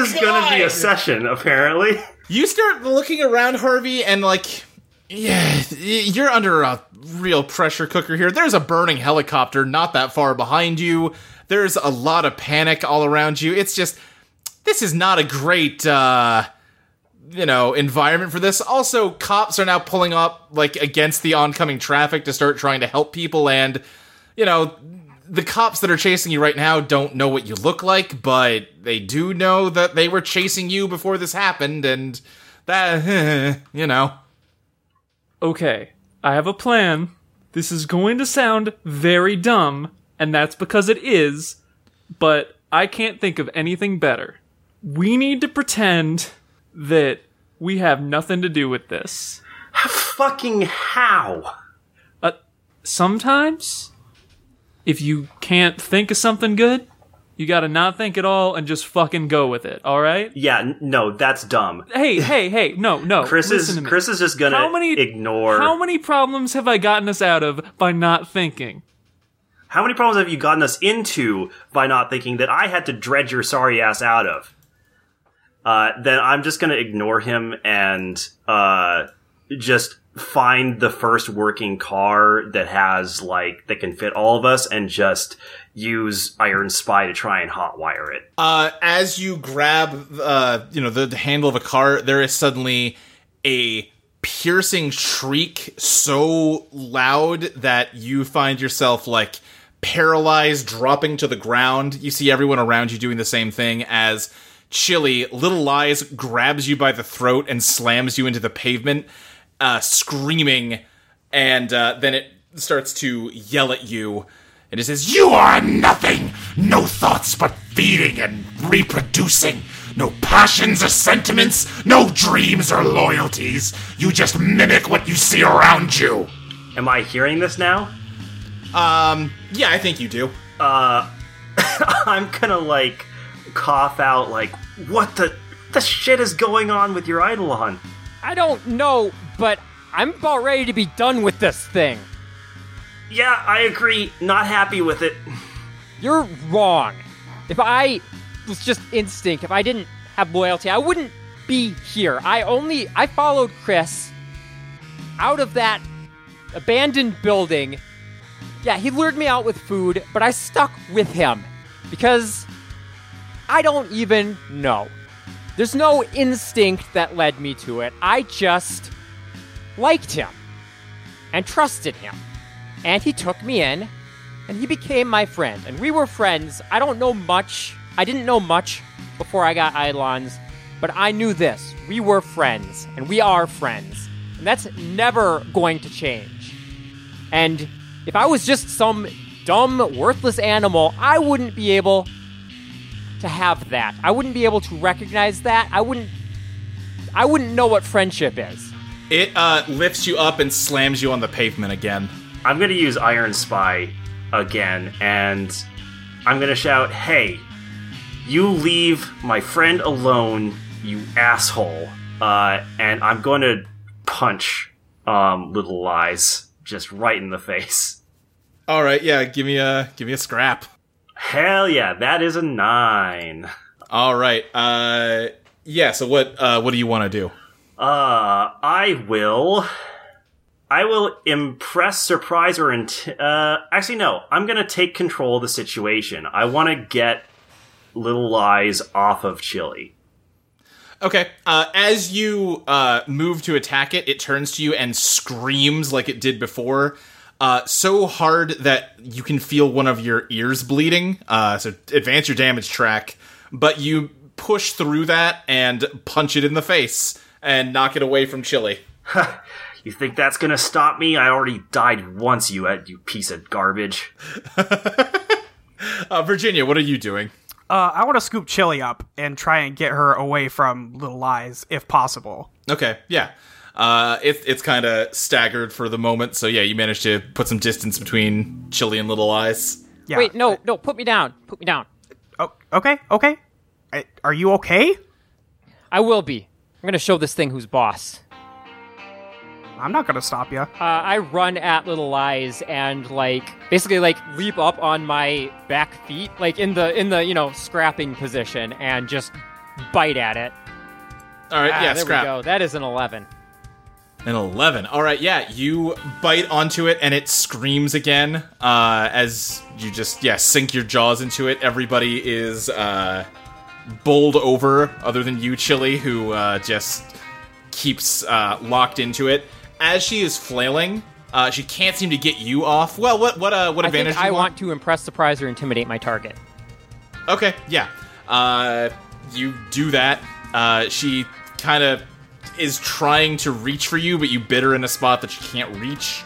This is gonna be a session, apparently. You start looking around, Harvey, and like, yeah, you're under a real pressure cooker here. There's a burning helicopter not that far behind you. There's a lot of panic all around you. It's just, this is not a great, uh, you know, environment for this. Also, cops are now pulling up, like, against the oncoming traffic to start trying to help people, and, you know, the cops that are chasing you right now don't know what you look like, but they do know that they were chasing you before this happened, and that, you know. okay, I have a plan. This is going to sound very dumb, and that's because it is, but I can't think of anything better. We need to pretend that we have nothing to do with this. Fucking how? Uh, sometimes, if you can't think of something good, you gotta not think at all and just fucking go with it, alright? Yeah, no, that's dumb. Hey, hey, hey, no, no. Chris is to. Chris is just gonna how many, ignore How many problems have I gotten us out of by not thinking? How many problems have you gotten us into by not thinking that I had to dredge your sorry ass out of? Uh, then I'm just gonna ignore him and uh, just find the first working car that has like that can fit all of us and just use Iron Spy to try and hotwire it. Uh, as you grab, uh, you know, the, the handle of a car, there is suddenly a piercing shriek so loud that you find yourself like paralyzed, dropping to the ground. You see everyone around you doing the same thing as Chili, Little Eyes grabs you by the throat and slams you into the pavement, uh, screaming, and uh, then it starts to yell at you. And it says, You are nothing. No thoughts but feeding and reproducing. No passions or sentiments. No dreams or loyalties. You just mimic what you see around you. Am I hearing this now? Um, yeah, I think you do. I'm gonna like cough out like what the the shit is going on with your Eidolon? I don't know, but I'm about ready to be done with this thing. Yeah, I agree. Not happy with it. You're wrong. If I was just instinct, if I didn't have loyalty, I wouldn't be here. I only I followed Chris out of that abandoned building. Yeah, he lured me out with food, but I stuck with him because I don't even know. There's no instinct that led me to it. I just liked him and trusted him. And he took me in and he became my friend. And we were friends. I don't know much. I didn't know much before I got Eidolons, but I knew this. We were friends, and we are friends. And that's never going to change. And if I was just some dumb, worthless animal, I wouldn't be able to have that. I wouldn't be able to recognize that. I wouldn't I wouldn't know what friendship is. It uh, lifts you up and slams you on the pavement again. I'm gonna use Iron Spy again, and I'm gonna shout, "Hey, you leave my friend alone. you asshole. Uh, and I'm going to punch um, Little Eyes just right in the face. All right, yeah, give me a give me a scrap. Hell yeah, that is a nine. All right, uh, yeah. So what uh, what do you want to do? Uh, I will. I will impress, surprise, or int- uh. Actually, no. I'm gonna take control of the situation. I want to get Little Eyes off of Chili. Okay. Uh, as you uh, move to attack it, it turns to you and screams like it did before. Uh, so hard that you can feel one of your ears bleeding. Uh, so advance your damage track, but you push through that and punch it in the face and knock it away from Chili. You think that's gonna stop me? I already died once, you you piece of garbage. Uh, Virginia, what are you doing? Uh, I want to scoop Chili up and try and get her away from Little Eyes if possible. Okay, yeah. Uh, it, it's kind of staggered for the moment, so yeah, you managed to put some distance between Chili and Little Eyes. Yeah. Wait, no, no, put me down. Put me down. Oh, okay, okay. I, are you okay? I will be. I'm gonna show this thing who's boss. I'm not gonna stop you. Uh, I run at Little Eyes and like basically like leap up on my back feet, like in the in the you know scrapping position, and just bite at it. All right, Ah, yeah, there scrap. we go. That is an eleven. An 11. All right, yeah, you bite onto it and it screams again uh, as you just, yeah, sink your jaws into it. Everybody is uh, bowled over, other than you, Chili, who uh, just keeps uh, locked into it. As she is flailing, uh, she can't seem to get you off. Well, what what uh, what I advantage think I you want to impress, surprise, or intimidate my target. Okay, yeah. Uh, you do that. Uh, she kind of is trying to reach for you, but you bit her in a spot that she can't reach.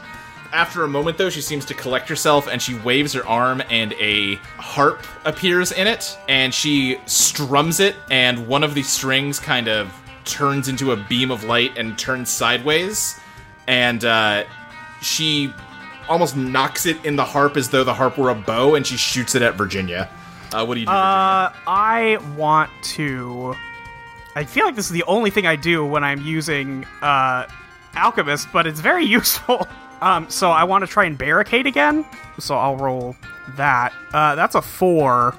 After a moment, though, she seems to collect herself and she waves her arm, and a harp appears in it. And she strums it, and one of the strings kind of turns into a beam of light and turns sideways. And uh, she almost knocks it in the harp as though the harp were a bow, and she shoots it at Virginia. Uh, what do you do? Uh, I want to. I feel like this is the only thing I do when I'm using uh, Alchemist, but it's very useful. Um, so I want to try and barricade again. So I'll roll that. Uh, that's a four.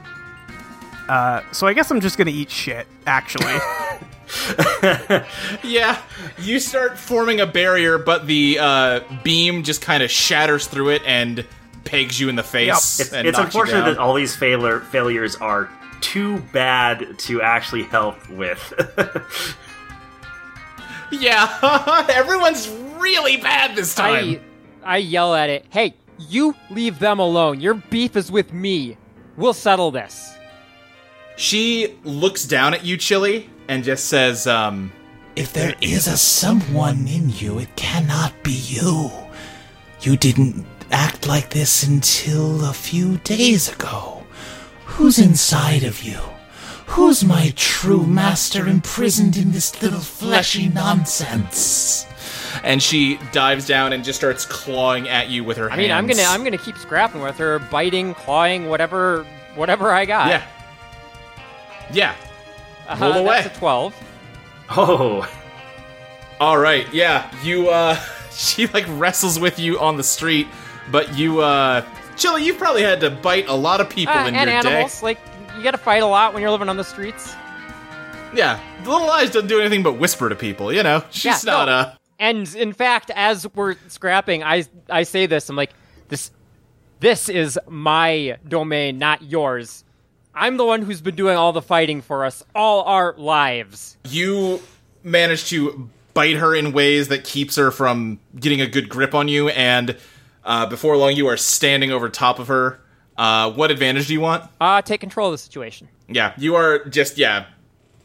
Uh, so I guess I'm just gonna eat shit. Actually, Yeah, you start forming a barrier, but the uh, beam just kind of shatters through it and pegs you in the face. It's, and it's unfortunate that all these failure, failures are too bad to actually help with. Yeah, everyone's really bad this time. I I yell at it. Hey, you leave them alone. Your beef is with me. We'll settle this. She looks down at you, Chili, and just says, um, If there is a someone in you, it cannot be you. You didn't act like this until a few days ago. Who's inside of you? Who's my true master imprisoned in this little fleshy nonsense? And she dives down and just starts clawing at you with her I mean, I'm gonna I'm gonna keep scrapping with her, biting, clawing, whatever whatever I got. Yeah. Yeah. uh, roll away. That's a twelve. oh, All right, yeah. You uh she like wrestles with you on the street, but you uh Chili, you've probably had to bite a lot of people Uh, in and your animals, like you got to fight a lot when you're living on the streets. day. Yeah. Little Eyes doesn't do anything but whisper to people, you know. She's Yeah, not no. uh And in fact, as we're scrapping, I I say this. I'm like, this this is my domain, not yours. I'm the one who's been doing all the fighting for us all our lives. you manage to bite her in ways that keeps her from getting a good grip on you and uh, before long you are standing over top of her. Uh, what advantage do you want? Uh, take control of the situation. Yeah, you are just yeah,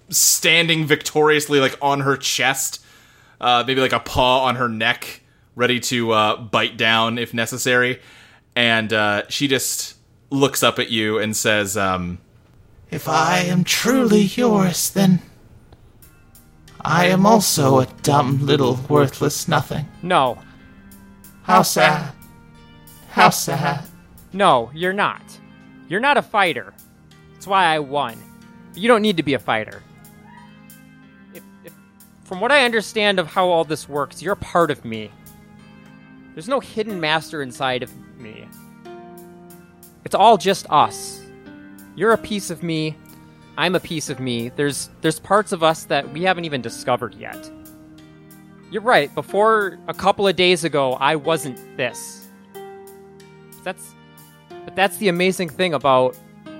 standing victoriously like on her chest, uh, maybe like a paw on her neck, ready to uh, bite down if necessary. And uh, she just looks up at you and says, um, If I am truly yours, then I am also a dumb little worthless nothing. No, How sad. How sad. no, you're not. You're not a fighter. That's why I won. You don't need to be a fighter. From what I understand of how all this works, you're part of me. There's no hidden master inside of me. It's all just us. You're a piece of me. I'm a piece of me. There's there's parts of us that we haven't even discovered yet. You're right. Before a couple of days ago, I wasn't this. That's but that's the amazing thing about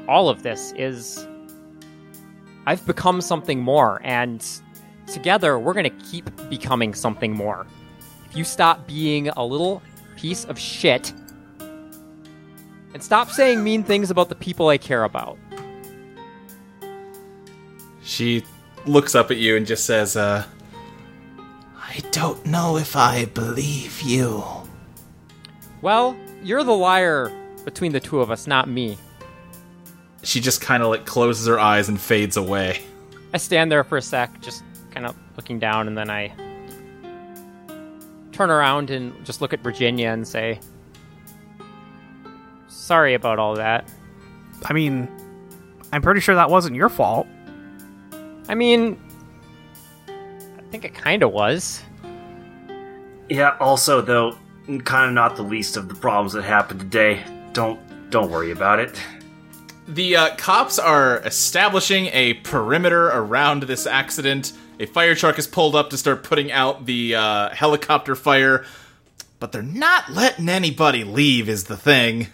all of this is I've become something more and together we're going to keep becoming something more. If you stop being a little piece of shit and stop saying mean things about the people I care about. She looks up at you and just says, uh, I don't know if I believe you. Well, you're the liar between the two of us, not me. she just kind of like closes her eyes and fades away. I stand there for a sec, just kind of looking down, and then I turn around and just look at Virginia and say, Sorry about all that. I mean, I'm pretty sure that wasn't your fault. I mean, I think it kind of was. Yeah. Also, though, kind of not the least of the problems that happened today. Don't don't worry about it. The uh, cops are establishing a perimeter around this accident. A fire truck is pulled up to start putting out the uh, helicopter fire, but they're not letting anybody leave, is the thing.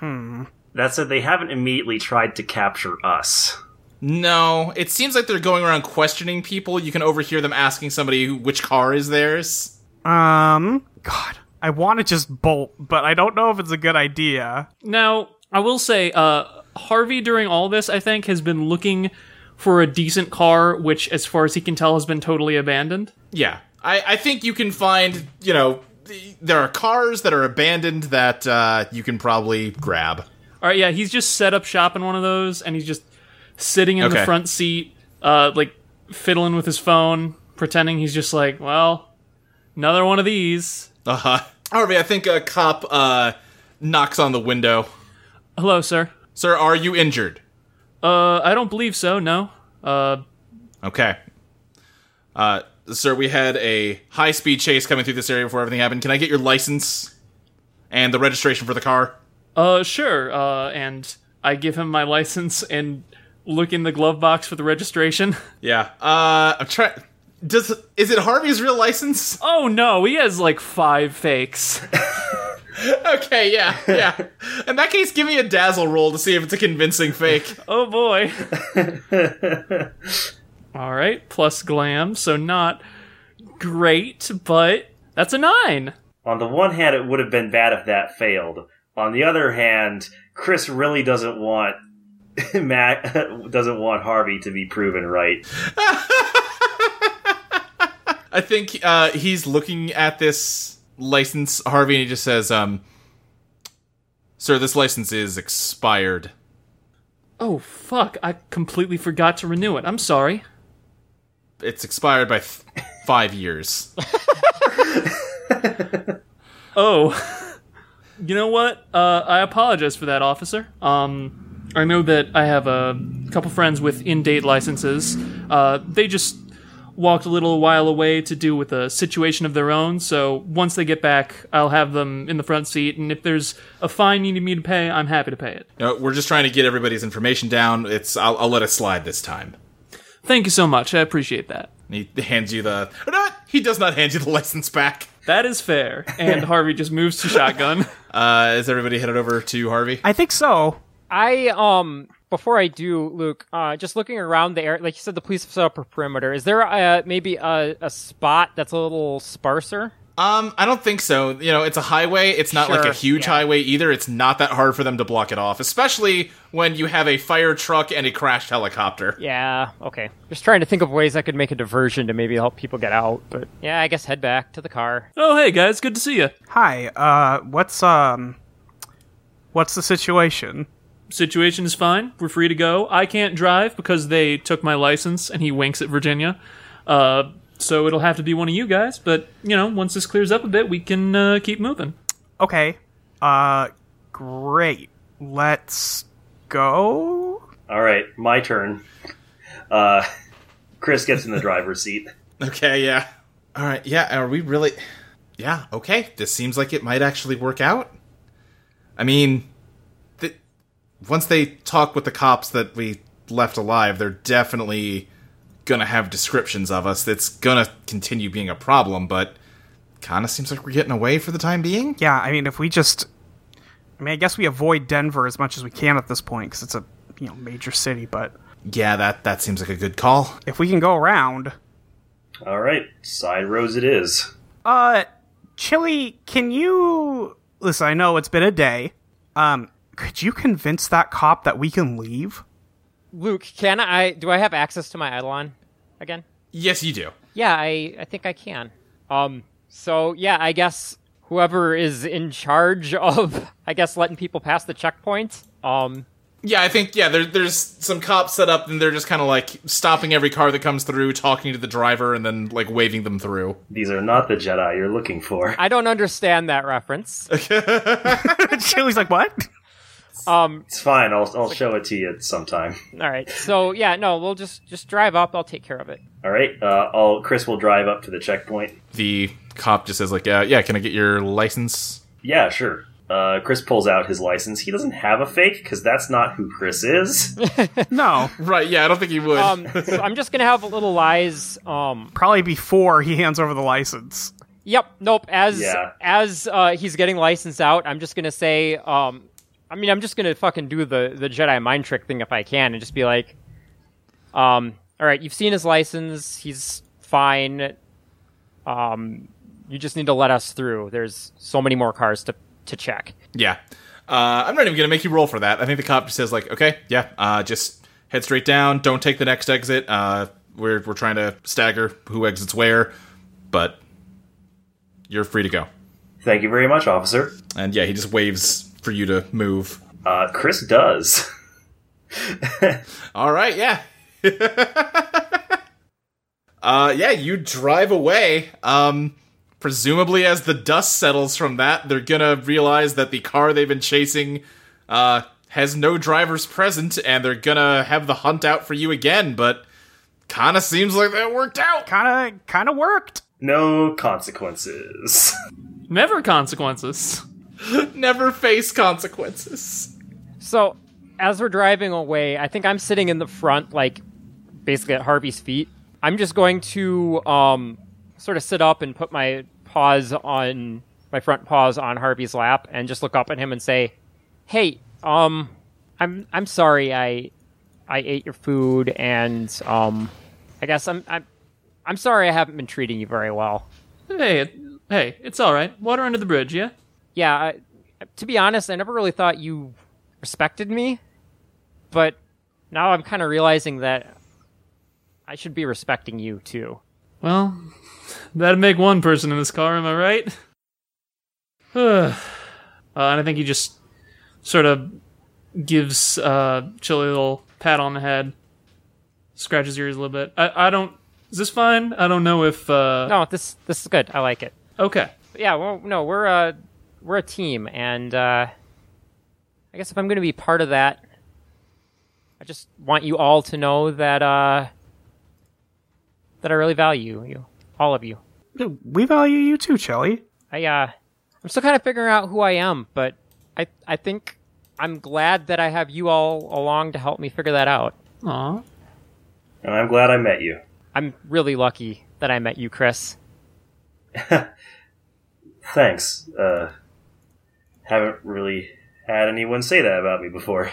Hmm. That said, they haven't immediately tried to capture us. No, it seems like they're going around questioning people. You can overhear them asking somebody which car is theirs. Um, God, I want to just bolt, but I don't know if it's a good idea. Now, I will say, uh, Harvey during all this, I think, has been looking for a decent car, which, as far as he can tell, has been totally abandoned. Yeah, I, I think you can find, you know, there are cars that are abandoned that uh, you can probably grab. All right, yeah, he's just set up shop in one of those, and he's just sitting in Okay. the front seat, uh, like fiddling with his phone, pretending he's just like, well, another one of these. Uh huh. Harvey, I think a cop uh, knocks on the window. Hello, sir. Sir, are you injured? Uh, I don't believe so. No. Uh, Okay. Uh, sir, we had a high speed chase coming through this area before everything happened. Can I get your license and the registration for the car? uh, sure. Uh, and I give him my license and look in the glove box for the registration. Yeah. Uh, I'm trying. Does is it Harvey's real license? oh no, he has like five fakes. Okay, yeah, yeah. In that case, give me a dazzle roll to see if it's a convincing fake. Oh boy. All right, plus glam, so not great, but that's a nine. On the one hand, it would have been bad if that failed. On the other hand, Chris really doesn't want Matt doesn't want Harvey to be proven right. I think uh, he's looking at this license, Harvey, and he just says, um, Sir, this license is expired. Oh fuck, I completely forgot to renew it. I'm sorry. It's expired by five years. Oh. you know what? Uh, I apologize for that, officer. Um, I know that I have a couple friends with in-date licenses. Uh, they just walked a little while away to do with a situation of their own. So once they get back, I'll have them in the front seat. And if there's a fine you need me to pay, I'm happy to pay it. You know, we're just trying to get everybody's information down. It's I'll, I'll let it slide this time. Thank you so much. I appreciate that. And he hands you the. Or not, he does not hand you the license back. That is fair. And Harvey just moves to shotgun. Uh, is everybody headed over to Harvey? I think so. I um before I do, Luke, uh, just looking around the area, like you said, the police have set up a perimeter. Is there uh, maybe a, a spot that's a little sparser? Um, I don't think so. You know, it's a highway. It's not like a huge yeah. highway either. It's not that hard for them to block it off, especially when you have a fire truck and a crashed helicopter. Yeah, okay. Just trying to think of ways I could make a diversion to maybe help people get out. But yeah, I guess head back to the car. oh, hey guys, good to see you. Hi. Uh, what's um, what's the situation? Situation is fine. We're free to go. I can't drive because they took my license, and he winks at Virginia. Uh, so it'll have to be one of you guys. But you know, once this clears up a bit, we can uh, keep moving. Okay. Uh, great. Let's go. All right, my turn. Uh, Chris gets in the driver's seat. Okay, yeah. All right, yeah. Are we really? Yeah. Okay. This seems like it might actually work out. I mean, th- once they talk with the cops that we left alive, they're definitely gonna have descriptions of us. That's gonna continue being a problem, but kind of seems like we're getting away for the time being. Yeah, I mean, if we just, I mean, I guess we avoid Denver as much as we can at this point because it's a you know major city. But Yeah, that that seems like a good call. if we can go around, All right, side roads it is. uh, Chili, can you listen? I know it's been a day. Um, could you convince that cop that we can leave? Luke, can I? Do I have access to my Eidolon again? Yes, you do. Yeah, I I think I can. Um. So yeah, I guess whoever is in charge of, I guess, letting people pass the checkpoint. Um. Yeah, I think yeah. There, there's some cops set up, and they're just kind of like stopping every car that comes through, talking to the driver, and then like waving them through. These are not the Jedi you're looking for. I don't understand that reference. Chili's like, what? Um. It's fine. I'll I'll show it to you sometime. All right. So yeah, no, we'll just just drive up. I'll take care of it. All right. Uh, I'll Chris will drive up to the checkpoint. The cop just says like, "Yeah, yeah, can I get your license?" Yeah, sure. Uh, Chris pulls out his license. He doesn't have a fake because that's not who Chris is. No, Right. Yeah, I don't think he would. Um. so I'm just gonna have a little lies. Um. probably before he hands over the license. Yep. Nope. As Yeah. as uh, he's getting licensed out, I'm just gonna say. Um. I mean, I'm just gonna fucking do the the Jedi mind trick thing if I can, and just be like, um. All right, you've seen his license. He's fine. Um. You just need to let us through. There's so many more cars to to check. yeah. Uh, I'm not even gonna make you roll for that. I think the cop just says like, "Okay, yeah, uh, just head straight down. Don't take the next exit. Uh, we're we're trying to stagger who exits where, but you're free to go." Thank you very much, officer. And yeah, he just waves for you to move. Uh, Chris does. All right, yeah. uh yeah, you drive away. Um presumably as the dust settles from that, they're going to realize that the car they've been chasing uh has no drivers present and they're going to have the hunt out for you again, but kind of seems like that worked out. Kind of, kind of worked. No consequences. Never consequences. Never face consequences. So, as we're driving away, I think I'm sitting in the front, like basically at Harvey's feet. I'm just going to um, sort of sit up and put my paws on my front paws on Harvey's lap, and just look up at him and say, "Hey, um, I'm I'm sorry I I ate your food, and um, I guess I'm I'm I'm sorry I haven't been treating you very well. Hey, hey, it's all right. Water under the bridge, yeah. Yeah, I, to be honest, I never really thought you respected me, but now I'm kind of realizing that I should be respecting you too. Well, that'd make one person in this car, am I right? uh, and I think he just sort of gives uh, Chili a little pat on the head, scratches your ears a little bit. I, I don't. Is this fine? I don't know if. Uh, No, this this is good. I like it. Okay. Yeah, well, no, we're uh we're a team, and uh, I guess if I'm going to be part of that, I just want you all to know that uh that I really value you, all of you. We value you too, Chili. I uh I'm still kind of figuring out who I am, but I I think I'm glad that I have you all along to help me figure that out. Aw. and I'm glad I met you. I'm really lucky that I met you, Chris. Thanks. Uh, haven't really had anyone say that about me before.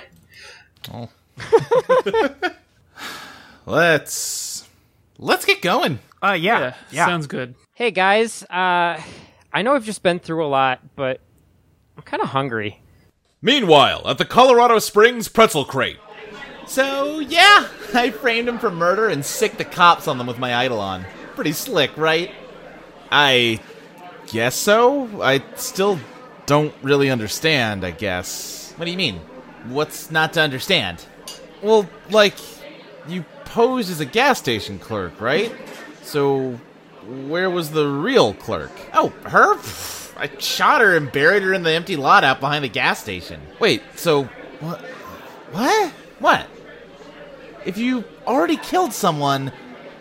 Oh. Let's let's get going. Uh, yeah, Yeah, yeah. sounds good. Hey guys, uh I know I've just been through a lot, but I'm kind of hungry. Meanwhile, at the Colorado Springs pretzel crate. So, yeah, I framed him for murder and sicked the cops on them with my Eidolon. Pretty slick, right? I guess so. I still don't really understand, I guess. What do you mean? What's not to understand? Well, like, you posed as a gas station clerk, right? So, where was the real clerk? Oh, her? I shot her and buried her in the empty lot out behind the gas station. Wait, so what? What? What? If you already killed someone,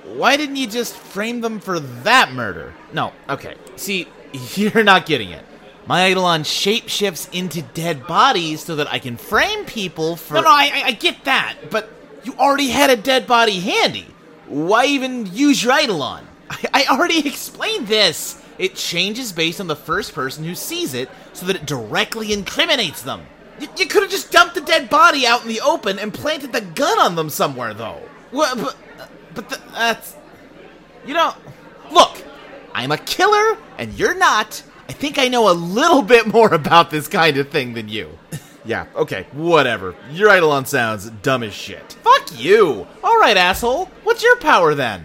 why didn't you just frame them for that murder? No, okay. See, you're not getting it. My Eidolon shapeshifts into dead bodies so that I can frame people for. No, no, I, I, I get that, but you already had a dead body handy. Why even use your Eidolon? I, I already explained this. It changes based on the first person who sees it so that it directly incriminates them. You, you could have just dumped the dead body out in the open and planted the gun on them somewhere, though. Well, but, but the, that's. You know, look, I'm a killer and you're not. I think I know a little bit more about this kind of thing than you. yeah, okay, whatever. Your Eidolon sounds dumb as shit. Fuck you! Alright, asshole, what's your power then?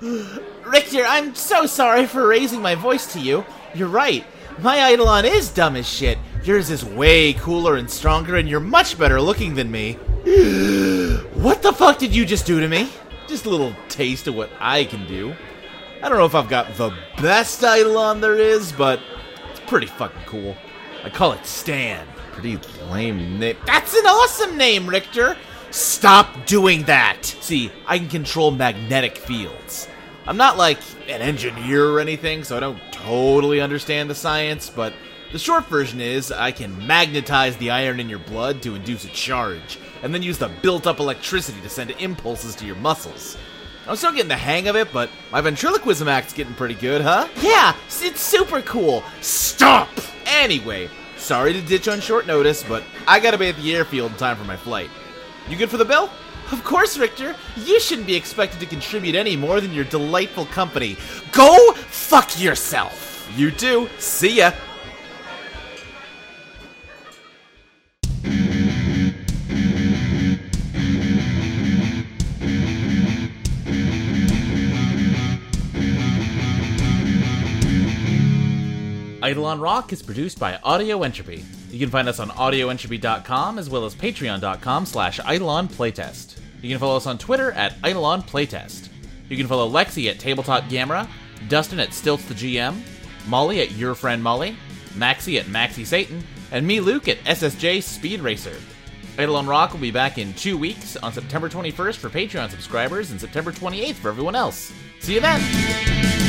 Richter, I'm so sorry for raising my voice to you. You're right. My Eidolon is dumb as shit. Yours is way cooler and stronger, and you're much better looking than me. what the fuck did you just do to me? Just a little taste of what I can do. I don't know if I've got the best Eidolon there is, but it's pretty fucking cool. I call it Stan. Pretty lame name. That's an awesome name, Richter! Stop doing that! See, I can control magnetic fields. I'm not like an engineer or anything, so I don't totally understand the science, but the short version is I can magnetize the iron in your blood to induce a charge, and then use the built up electricity to send impulses to your muscles. I'm still getting the hang of it, but my ventriloquism act's getting pretty good, huh? Yeah, it's super cool. Stop! Anyway, sorry to ditch on short notice, but I gotta be at the airfield in time for my flight. You good for the bill? Of course, Richter. You shouldn't be expected to contribute any more than your delightful company. Go fuck yourself. You too. See ya. Eidolon Rock is produced by Audio Entropy. You can find us on audioentropy.com as well as patreon.com slash Eidolon Playtest. You can follow us on Twitter at Eidolon Playtest. You can follow Lexi at Tabletop Gamera, Dustin at Stilts the GM, Molly at Your Friend Molly, Maxi at Maxie Satan, and me, Luke, at SSJ Speed Racer. Eidolon Rock will be back in two weeks on September 21st for Patreon subscribers and September 28th for everyone else. See you then!